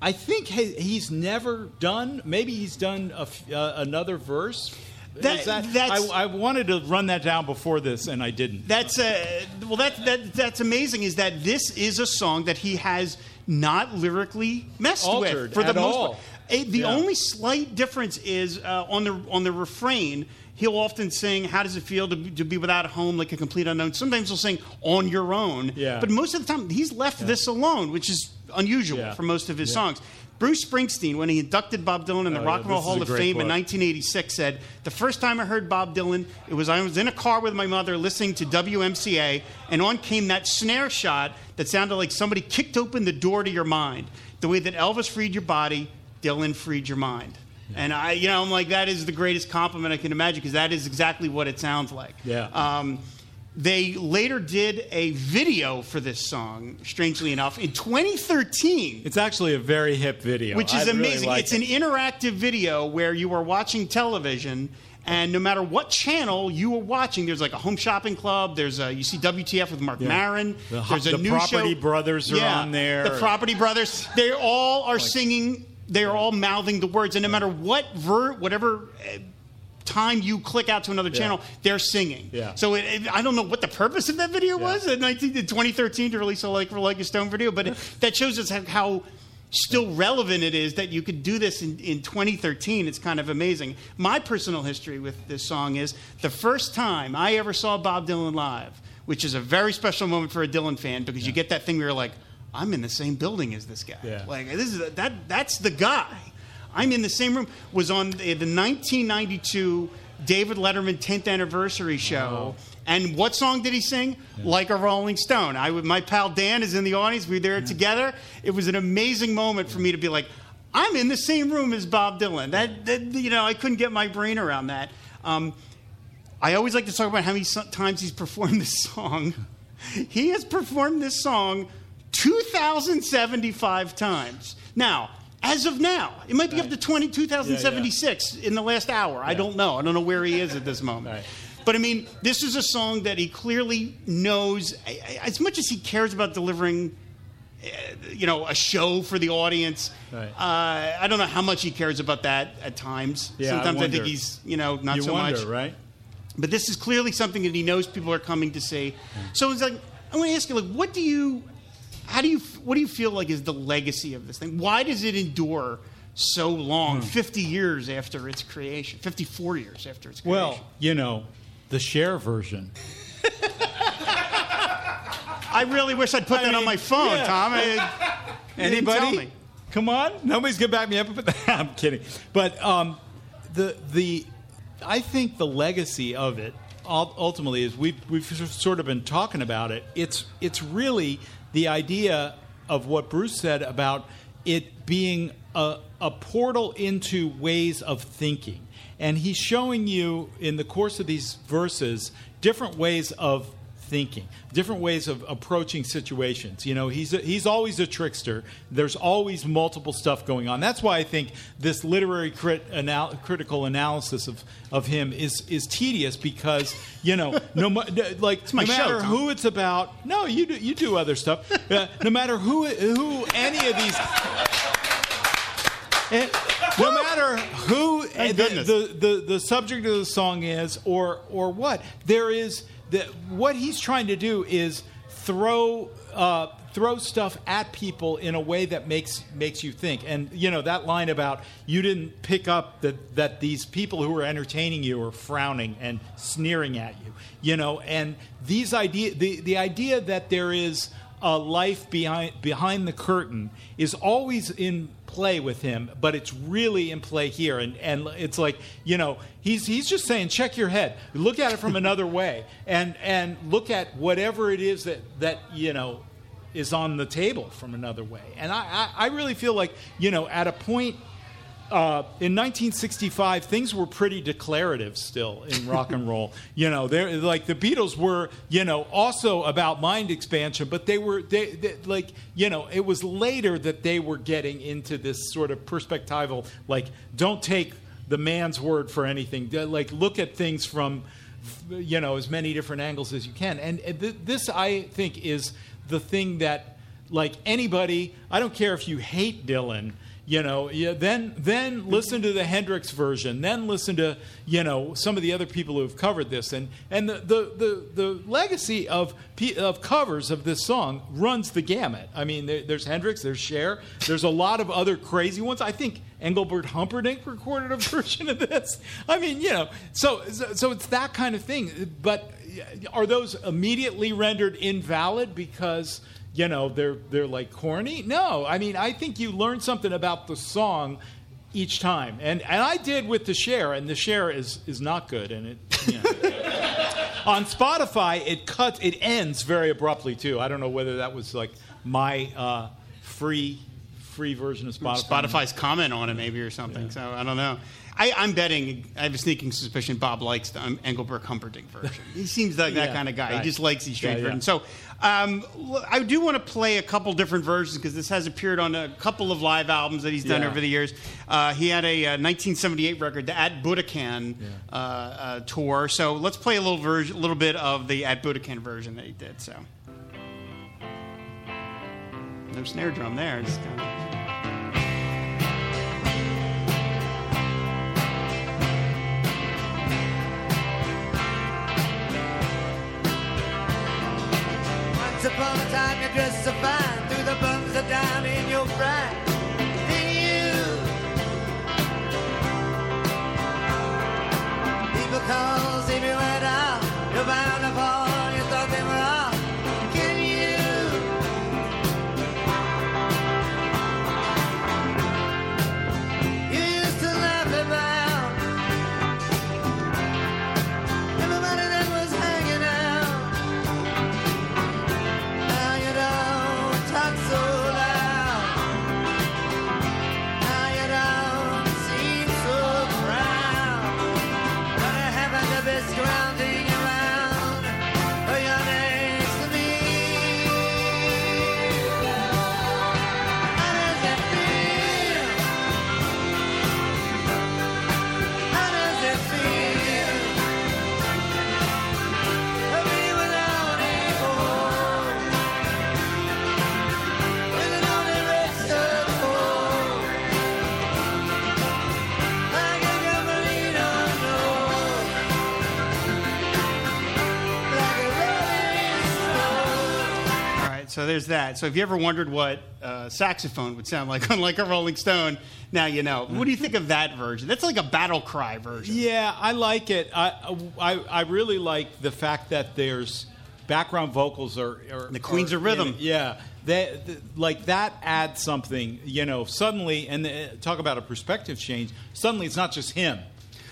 I think he's never done. Maybe he's done a uh, another verse. That- that- that's- I, I wanted to run that down before this, and I didn't. That's uh, well. That, that that's amazing. Is that this is a song that he has not lyrically messed Altered with for the most all. part. Eh, the Yeah. only slight difference is uh, on the on the refrain. He'll often sing, "How does it feel to be, to be without a home, like a complete unknown?" Sometimes he'll sing, "On your own." Yeah. But most of the time, he's left this alone, which is unusual Yeah. for most of his Yeah. songs. Bruce Springsteen, when he inducted Bob Dylan in the Oh, Rock yeah, and Roll Hall of Fame in 1986, said, The first time I heard Bob Dylan, it was I was in a car with my mother listening to WMCA, and on came that snare shot that sounded like somebody kicked open the door to your mind. The way that Elvis freed your body, Dylan freed your mind. And I, you know, I'm like, that is the greatest compliment I can imagine because that is exactly what it sounds like. Yeah. Um, they later did a video for this song, strangely enough, in 2013 It's actually a very hip video, which is I really amazing. like it's it. an interactive video where you are watching television, and no matter what channel you are watching, there's like a home shopping club. There's a you see WTF with Mark Yeah. Maron. The there's a the new Property show. Brothers are Yeah, on there. The Property Brothers. They all are singing. They are all mouthing the words, and no matter what ver, whatever. Eh, Time you click out to another channel, they're singing. Yeah. So it, it- I don't know what the purpose of that video Yeah. was in, 19, 2013 to release a like for like a Stone video, but it, that shows us how, how still relevant it is that you could do this in, in 2013. It's kind of amazing. My personal history with this song is the first time I ever saw Bob Dylan live, which is a very special moment for a Dylan fan because you get that thing where you're like, I'm in the same building as this guy. Yeah. Like this is that that's the guy. I'm in the same room. Was on the, the 1992 David Letterman 10th anniversary show. And what song did he sing? Like a Rolling Stone. I would, my pal Dan is in the audience. We were there together. It was an amazing moment for me to be like, I'm in the same room as Bob Dylan. That, that you know, I couldn't get my brain around that. Um, I always like to talk about how many times he's performed this song. He has performed this song 2,075 times. Now, as of now, it might be up to 20, 2,076 in the last hour. I don't know. I don't know where he is at this moment. Right. But I mean, this is a song that he clearly knows, as much as he cares about delivering uh, you know, a show for the audience. Right. Uh, I don't know how much he cares about that at times. Yeah, I Sometimes I, think he's, you know, not you so wonder, much. right? But this is clearly something that he knows people are coming to see. So it's like I want to ask you, like, what do you, how do you, what do you feel like is the legacy of this thing? Why does it endure so long, Hmm. fifty years after its creation, fifty-four years after its creation? Well, you know, the Cher version. I really wish I'd put I that on my phone, yeah. Tom. I, Anybody? tell me. Come on, nobody's gonna back me up. But I'm kidding. But um, the the I think the legacy of it ultimately is we've we've sort of been talking about it. It's it's really the idea of what Bruce said about it being a, a portal into ways of thinking. And he's showing you in the course of these verses different ways of thinking, different ways of approaching situations. You know, he's a, he's always a trickster. There's always multiple stuff going on. That's why I think this literary crit, anal, critical analysis of, of him is is tedious because you know no like my no matter show, who it's about. No, you do, you do other stuff. Uh, no matter who who any of these. Eh, no matter who the, the, the, the subject of the song is or or what there is the, what he's trying to do is throw uh, throw stuff at people in a way that makes makes you think. And you know that line about you didn't pick up that that these people who were entertaining you are frowning and sneering at you you know? And these idea the, the idea that there is a life behind behind the curtain is always in play with him, but it's really in play here. And and it's like you know he's he's just saying check your head, look at it from another way, and and look at whatever it is that that you know is on the table from another way. And I I, I really feel like you know at a point uh, in 1965, things were pretty declarative still in rock and roll. You know, they're like the Beatles were, you know, also about mind expansion, but they were, they, they like, you know, it was later that they were getting into this sort of perspectival, like, don't take the man's word for anything. Like, look at things from, you know, as many different angles as you can. And th- this, I think, is the thing that, like anybody, I don't care if you hate Dylan you know yeah, then then listen to the hendrix version. Then listen to you know some of the other people who have covered this. And and the the the, the legacy of of covers of this song runs the gamut. I mean there, there's hendrix there's Cher there's a lot of other crazy ones. I think engelbert humperdinck recorded a version of this. I mean you know so so, so it's that kind of thing. But are those immediately rendered invalid because you know they're they're like corny no i mean i think you learn something about the song each time and and i did with the Cher and the Cher is is not good and it you know. on spotify it cuts it ends very abruptly too i don't know whether that was like my uh, free free version of spotify Spotify's comment on it, maybe or something. So I don't know. I, I'm betting. I have a sneaking suspicion Bob likes the um, Engelbert Humperdinck version. he seems like that Yeah, kind of guy. right. He just likes these strange Yeah, yeah. versions. So um, I do want to play a couple different versions because this has appeared on a couple of live albums that he's done Yeah. over the years. Uh, he had a, uh 1978 record, the At Budokan uh, uh, tour. So let's play a little version, a little bit of the At Budokan version that he did. So. No snare drum there. Just kind of. So there's that. So if you ever wondered what uh, saxophone would sound like on like a Rolling Stone, now you know. What do you think of that version? That's like a battle cry version. Yeah, I like it. I, I, I really like the fact that there's background vocals are, are The Queens of Rhythm. yeah, they, th- like that adds something. You know, suddenly, and uh, talk about a perspective change. Suddenly, it's not just him.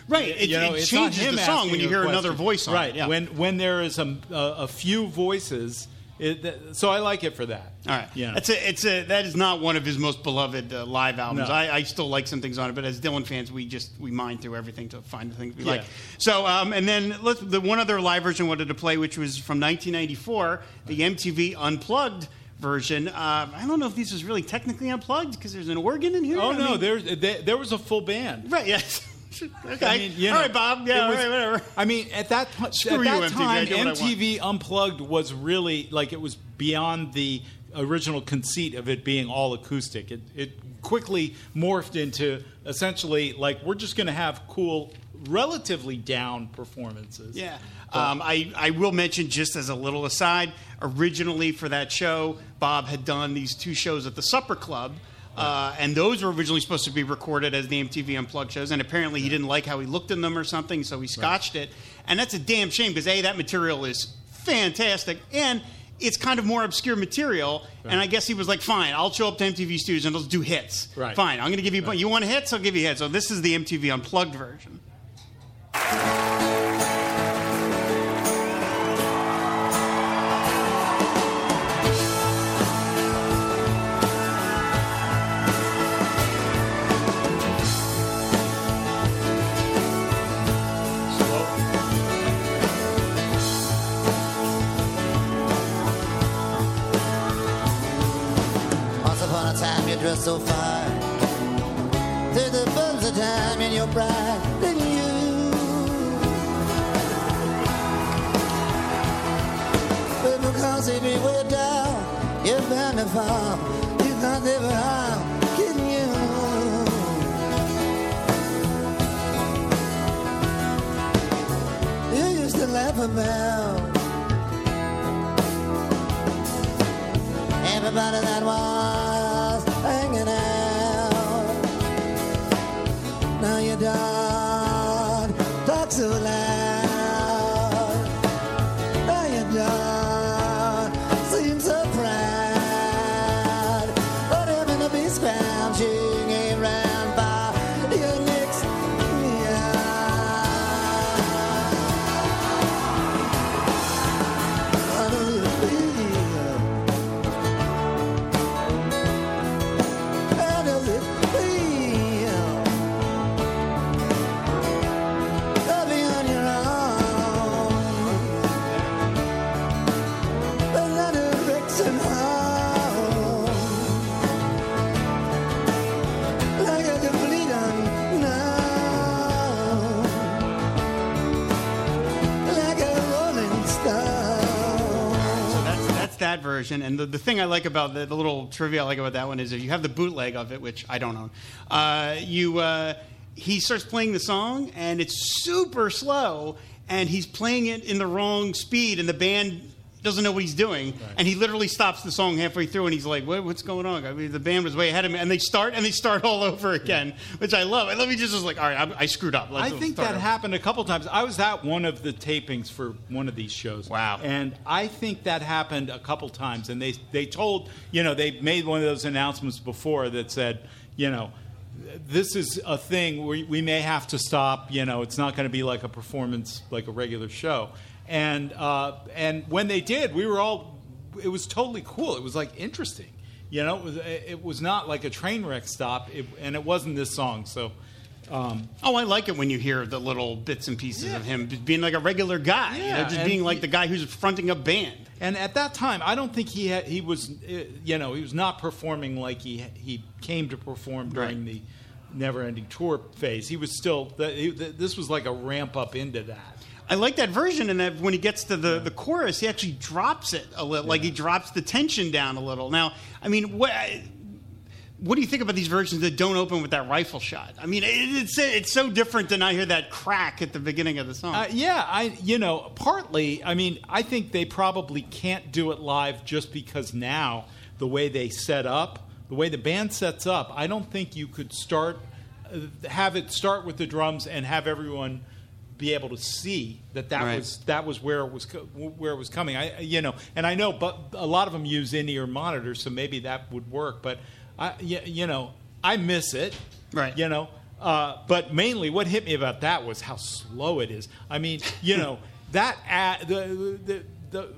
Right, it- you know, it changes the song when you hear question. another voice on it, right. yeah. When when there is a, a, a few voices It, that, so I like it for that. All right. Yeah. That's a, it's a, that is not one of his most beloved uh, live albums. No. I, I still like some things on it, but as Dylan fans, we just we mine through everything to find the things we Yeah. like. So, um, and then let's, the one other live version I wanted to play, which was from 1994, the MTV Unplugged version. Uh, I don't know if this was really technically unplugged because there's an organ in here. oh I no, mean- there's there, there was a full band. right. Yes. okay. I mean, you know, right, Bob. Yeah. was- all right, whatever. I mean, at that, at that MTV, time, do what I want. MTV Unplugged was really like it was beyond the original conceit of it being all acoustic. It, it quickly morphed into essentially like we're just going to have cool, relatively down performances. Yeah. Um, I, I will mention, just as a little aside, originally for that show, Bob had done these two shows at the Supper Club. Uh, and those were originally supposed to be recorded as the MTV Unplugged shows, and apparently he didn't like how he looked in them or something, so he scotched it. And that's a damn shame because a that material is fantastic, and it's kind of more obscure material. And I guess he was like, "Fine, I'll show up to MTV Studios and let's do hits. Right. Fine, I'm going to give you. You want hits? I'll give you hits. So this is the MTV Unplugged version. Dressed so fine. There's the buzz of time in your pride, didn't you? But because if you were down, you're bound to fall. You can't live around, kidding you? You used to laugh about everybody that was Now And the, the thing I like about the, the little trivia I like about that one is if you have the bootleg of it, which I don't own, uh, you uh, he starts playing the song and it's super slow, and he's playing it in the wrong speed, and the band doesn't know what he's doing, and he literally stops the song halfway through, and he's like, what, "What's going on?" I mean, the band was way ahead of me, and they start and they start all over again, which I love. And let me just was like, "All right, I, I screwed up." Let's I think that over." happened a couple times. I was at one of the tapings for one of these shows. Wow. And I think that happened a couple times. And they, they told, you know, they made one of those announcements before that said, you know, this is a thing we, we may have to stop. You know, it's not going to be like a performance, like a regular show. And, uh, and when they did, we were all, it was totally cool. It was like interesting. You know, it was, it was not like a train wreck stop, it, and it wasn't this song. So, um, Oh, I like it when you hear the little bits and pieces Yeah. of him being like a regular guy, you know, just being like he- the guy who's fronting a band. And at that time, I don't think he had, he was, uh, you know, he was not performing like he he came to perform during Right. the never-ending tour phase. He was still. The, he, the, this was like a ramp up into that. I like that version, and that when he gets to the, the chorus, he actually drops it a little, like he drops the tension down a little. Now, I mean, what what do you think about these versions that don't open with that rifle shot? I mean, it, it's it's so different than I hear that crack at the beginning of the song. Uh, yeah, I you know partly. I mean, I think they probably can't do it live just because now the way they set up, the way the band sets up, I don't think you could start uh, have it start with the drums and have everyone be able to see that that Right. was that was where it was co- where it was coming. I you know, and I know, but a lot of them use in-ear monitors, so maybe that would work. But I you know, I miss it. Right. You know, uh, but mainly what hit me about that was how slow it is. I mean, you know, that ad, the, the the the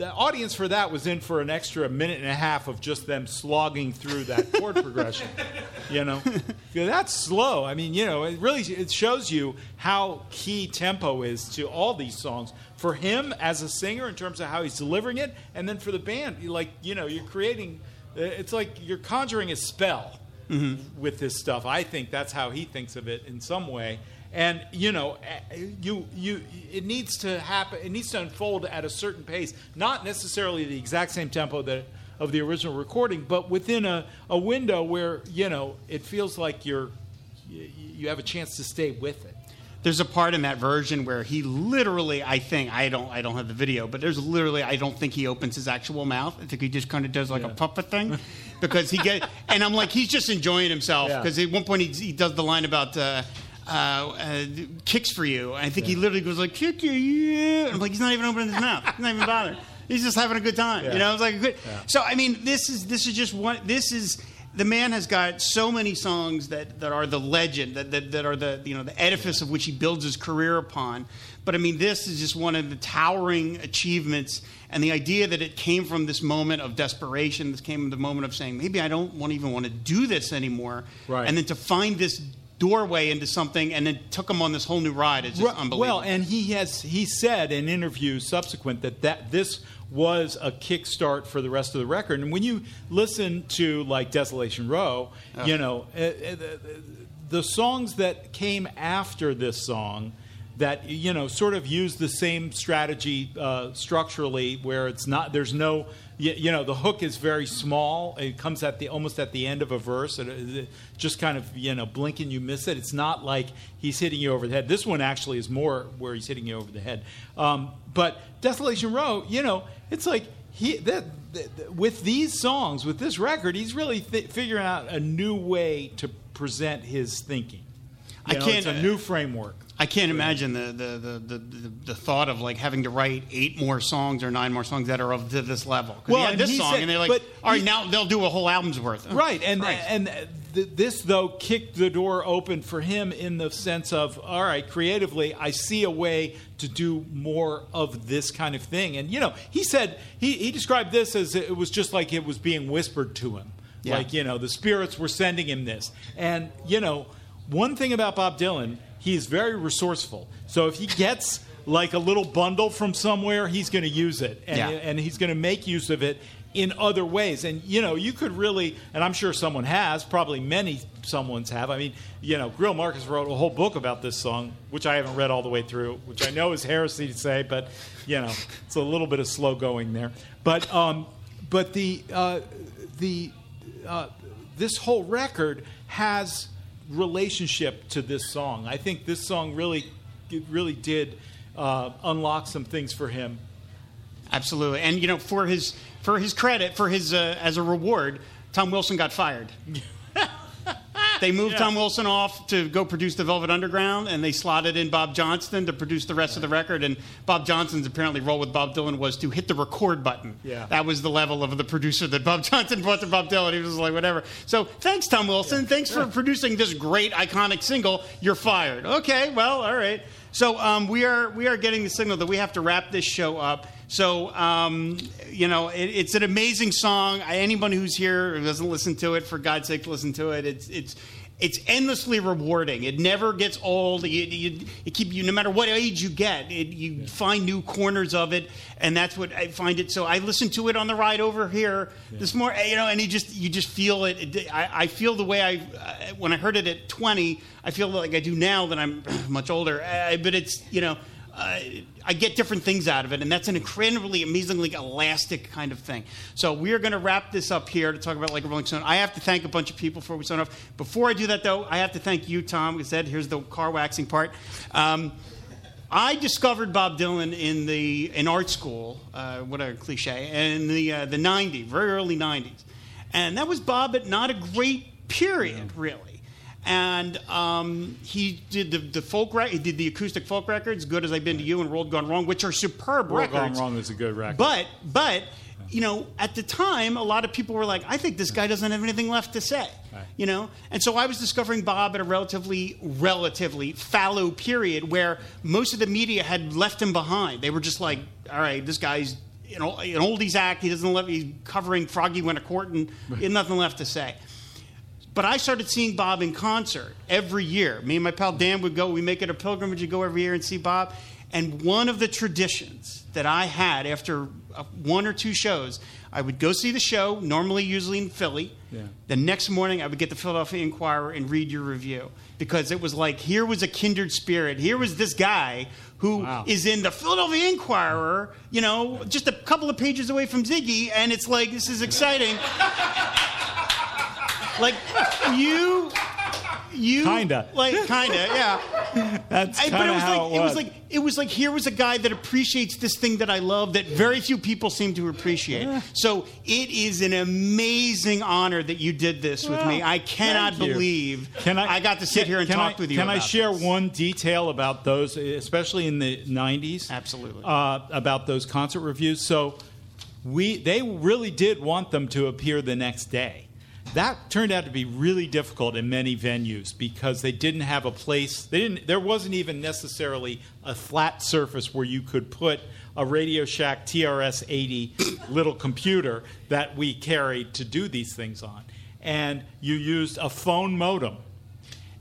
audience for that was in for an extra minute and a half of just them slogging through that chord progression. You know, that's slow. I mean, you know, it really it shows you how key tempo is to all these songs for him as a singer in terms of how he's delivering it, and then for the band, like you know, you're creating. uh, It's like you're conjuring a spell with this stuff. I think that's how he thinks of it in some way. And you know, eh, you you it needs to happen. It needs to unfold at a certain pace, not necessarily the exact same tempo that of the original recording, but within a, a window where you know it feels like you're you, you have a chance to stay with it. There's a part in that version where he literally, I think, I don't, I don't have the video, but there's literally, I don't think he opens his actual mouth. I think he just kind of does like a puppet thing, because he get, and I'm like, he's just enjoying himself Yeah. because at one point he, he does the line about. Uh, uh, uh, kicks for you. I think he literally goes like kick you, yeah. I'm like he's not even opening his mouth. He's not even bothering. He's just having a good time. Yeah. You know, it's like a good. So I mean, this is this is just one. This is the man has got so many songs that, that are the legend that, that, that are the you know the edifice of which he builds his career upon. But I mean, this is just one of the towering achievements, and the idea that it came from this moment of desperation. This came from the moment of saying, maybe I don't want even want to do this anymore, Right. and then to find this doorway into something, and then took him on this whole new ride. It's just Well- unbelievable. Well, and he has he said in interviews subsequent that that this was a kickstart for the rest of the record. And when you listen to like Desolation Row, you know, uh, uh, the, the songs that came after this song that you know sort of use the same strategy uh, structurally where it's not there's no you, you know the hook is very small. It comes at the almost at the end of a verse and it, it just kind of you know blink and you miss it. It's not like he's hitting you over the head. This one actually is more where he's hitting you over the head. Um, but desolation row you know it's like he that, that- with these songs with this record he's really th- figuring out a new way to present his thinking. I know, can't- it's a new framework I can't imagine the the, the, the, the thought of like having to write eight more songs or nine more songs that are of to this level. Well, he had this song, said- and they're like, all right, now they'll do a whole album's worth. Right and Christ. and th- this though kicked the door open for him in the sense of all right creatively i see a way to do more of this kind of thing and you know he said he, he described this as it was just like it was being whispered to him Yeah. like you know the spirits were sending him this and you know one thing about bob dylan he's very resourceful so if he gets like a little bundle from somewhere he's going to use it and, Yeah. and he's going to make use of it in other ways. And you know, you could really, and I'm sure someone has, probably many someone's have. I mean, you know, Greil Marcus wrote a whole book about this song, which I haven't read all the way through, which I know is heresy to say, but you know, it's a little bit of slow going there. But um, but the uh, the uh, this whole record has relationship to this song. I think this song really really did uh, unlock some things for him Absolutely, and you know, for his for his credit, for his uh, as a reward, Tom Wilson got fired. they moved Yeah. Tom Wilson off to go produce the Velvet Underground, and they slotted in Bob Johnston to produce the rest of the record. And Bob Johnston's apparently role with Bob Dylan was to hit the record button. Yeah. that was the level of the producer that Bob Johnston brought to Bob Dylan. He was like, whatever. So thanks, Tom Wilson. Thanks for producing this great iconic single. You're fired. Okay, well, all right. So um, we are we are getting the signal that we have to wrap this show up. So um, you know, it, it's an amazing song. Anyone who's here who doesn't listen to it, for God's sake, listen to it. It's it's it's endlessly rewarding. It never gets old. You, you, you keep you no matter what age you get, it, you find new corners of it, and that's what I find it. So I listened to it on the ride over here this morning, you know, and you just you just feel it. it I, I feel the way I when I heard it at 20, I feel like I do now that I'm much older. Uh, but it's you know. Uh, I get different things out of it, and that's an incredibly, amazingly elastic kind of thing. So we are going to wrap this up here to talk about like a Rolling Stone. I have to thank a bunch of people before we sign off. Before I do that, though, I have to thank you, Tom. Because said, here's the car waxing part. Um, I discovered Bob Dylan in the in art school. Uh, what a cliche! In the uh, the '90s, very early '90s, and that was Bob at not a great period, really. And um, he did the, the folk he did the acoustic folk records, "Good as I've Been to You" and "World Gone Wrong," which are superb World Gone. Wrong is a good record. But but you know, at the time, a lot of people were like, "I think this guy doesn't have anything left to say." Right. You know, and so I was discovering Bob at a relatively relatively fallow period where most of the media had left him behind. They were just like, "All right, this guy's." you know, an oldies act. He doesn't love. He's covering Froggy went to court, and he had nothing left to say. But I started seeing Bob in concert every year. Me and my pal Dan would go. We make it a pilgrimage to go every year and see Bob. And one of the traditions that I had after uh, one or two shows, I would go see the show, normally, usually in Philly. Yeah. The next morning, I would get the Philadelphia Inquirer and read your review because it was like here was a kindred spirit. Here was this guy who is Wow. in the Philadelphia Inquirer, you know, just a couple of pages away from Ziggy, and it's like this is exciting. like you, you Kinda. like kinda, yeah. That's I- but it was like it was. like it was like here was a guy that appreciates this thing that I love that very few people seem to appreciate. So it is an amazing honor that you did this with me. I cannot believe Can I, I got to sit can- here and talk I- with you. Can I share this. one detail about those, especially in the '90s? Absolutely. Uh, about those concert reviews. So we they really did want them to appear the next day. That turned out to be really difficult in many venues because they didn't have a place. They didn't. There wasn't even necessarily a flat surface where you could put a Radio Shack TRS 80 little computer that we carried to do these things on, and you used a phone modem.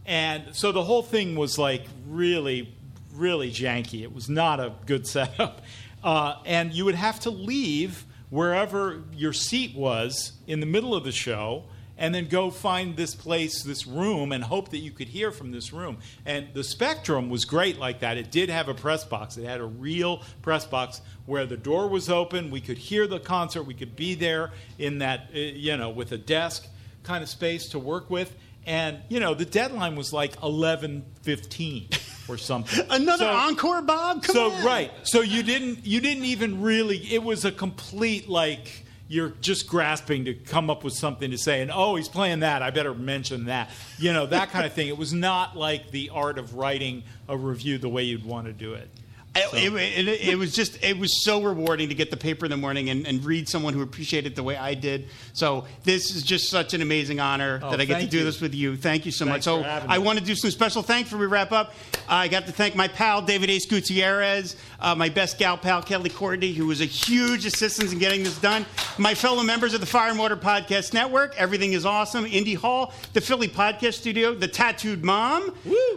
And so the whole thing was like really, really janky. It was not a good setup. Uh, and you would have to leave wherever your seat was in the middle of the show and then go find this place, this room, and hope that you could hear from this room. And the Spectrum was great like that. It did have a press box, it had a real press box where the door was open. We could hear the concert, we could be there in that, uh, you know, with a desk kind of space to work with. And you know, the deadline was like eleven fifteen or something. Another So- encore, Bob. Come so on. right, so you didn't you didn't even really. It was a complete like you're just grasping to come up with something to say, and oh, he's playing that. I better mention that. You know that kind of thing. It was not like the art of writing a review the way you'd want to do it. It, it, it, it was just it was so rewarding to get the paper in the morning and, and read someone who appreciated it the way I did. So this is just such an amazing honor Oh, that I get to do you. this with you. Thank you so much. So I me. want to do some special thanks before we wrap up. I got to thank my pal David Ace Gutierrez, uh, my best gal pal Kelly Courtney, who was a huge assistance in getting this done. My fellow members of the Fire and Water Podcast Network, everything is awesome. Indy Hall, the Philly Podcast Studio, the Tattooed Mom,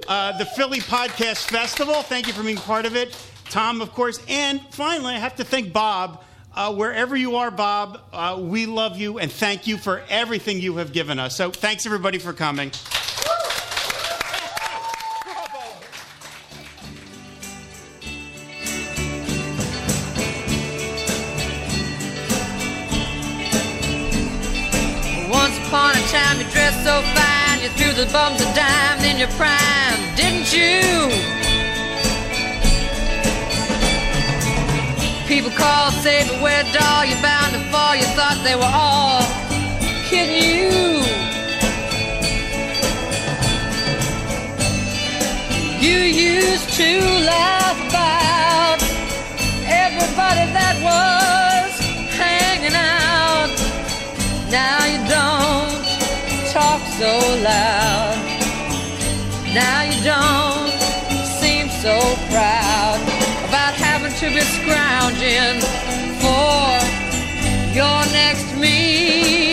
uh, the Philly Podcast Festival. Thank you for being part of it. Tom, of course, and finally, I have to thank Bob. Uh, wherever you are, Bob, uh, we love you and thank you for everything you have given us. So, thanks everybody for coming. Beware, doll, you're bound to fall. You thought they were all kidding you. You used to laugh about everybody that was hanging out. Now you don't talk so loud. Now you don't seem so proud about having to be scrounging your next meal.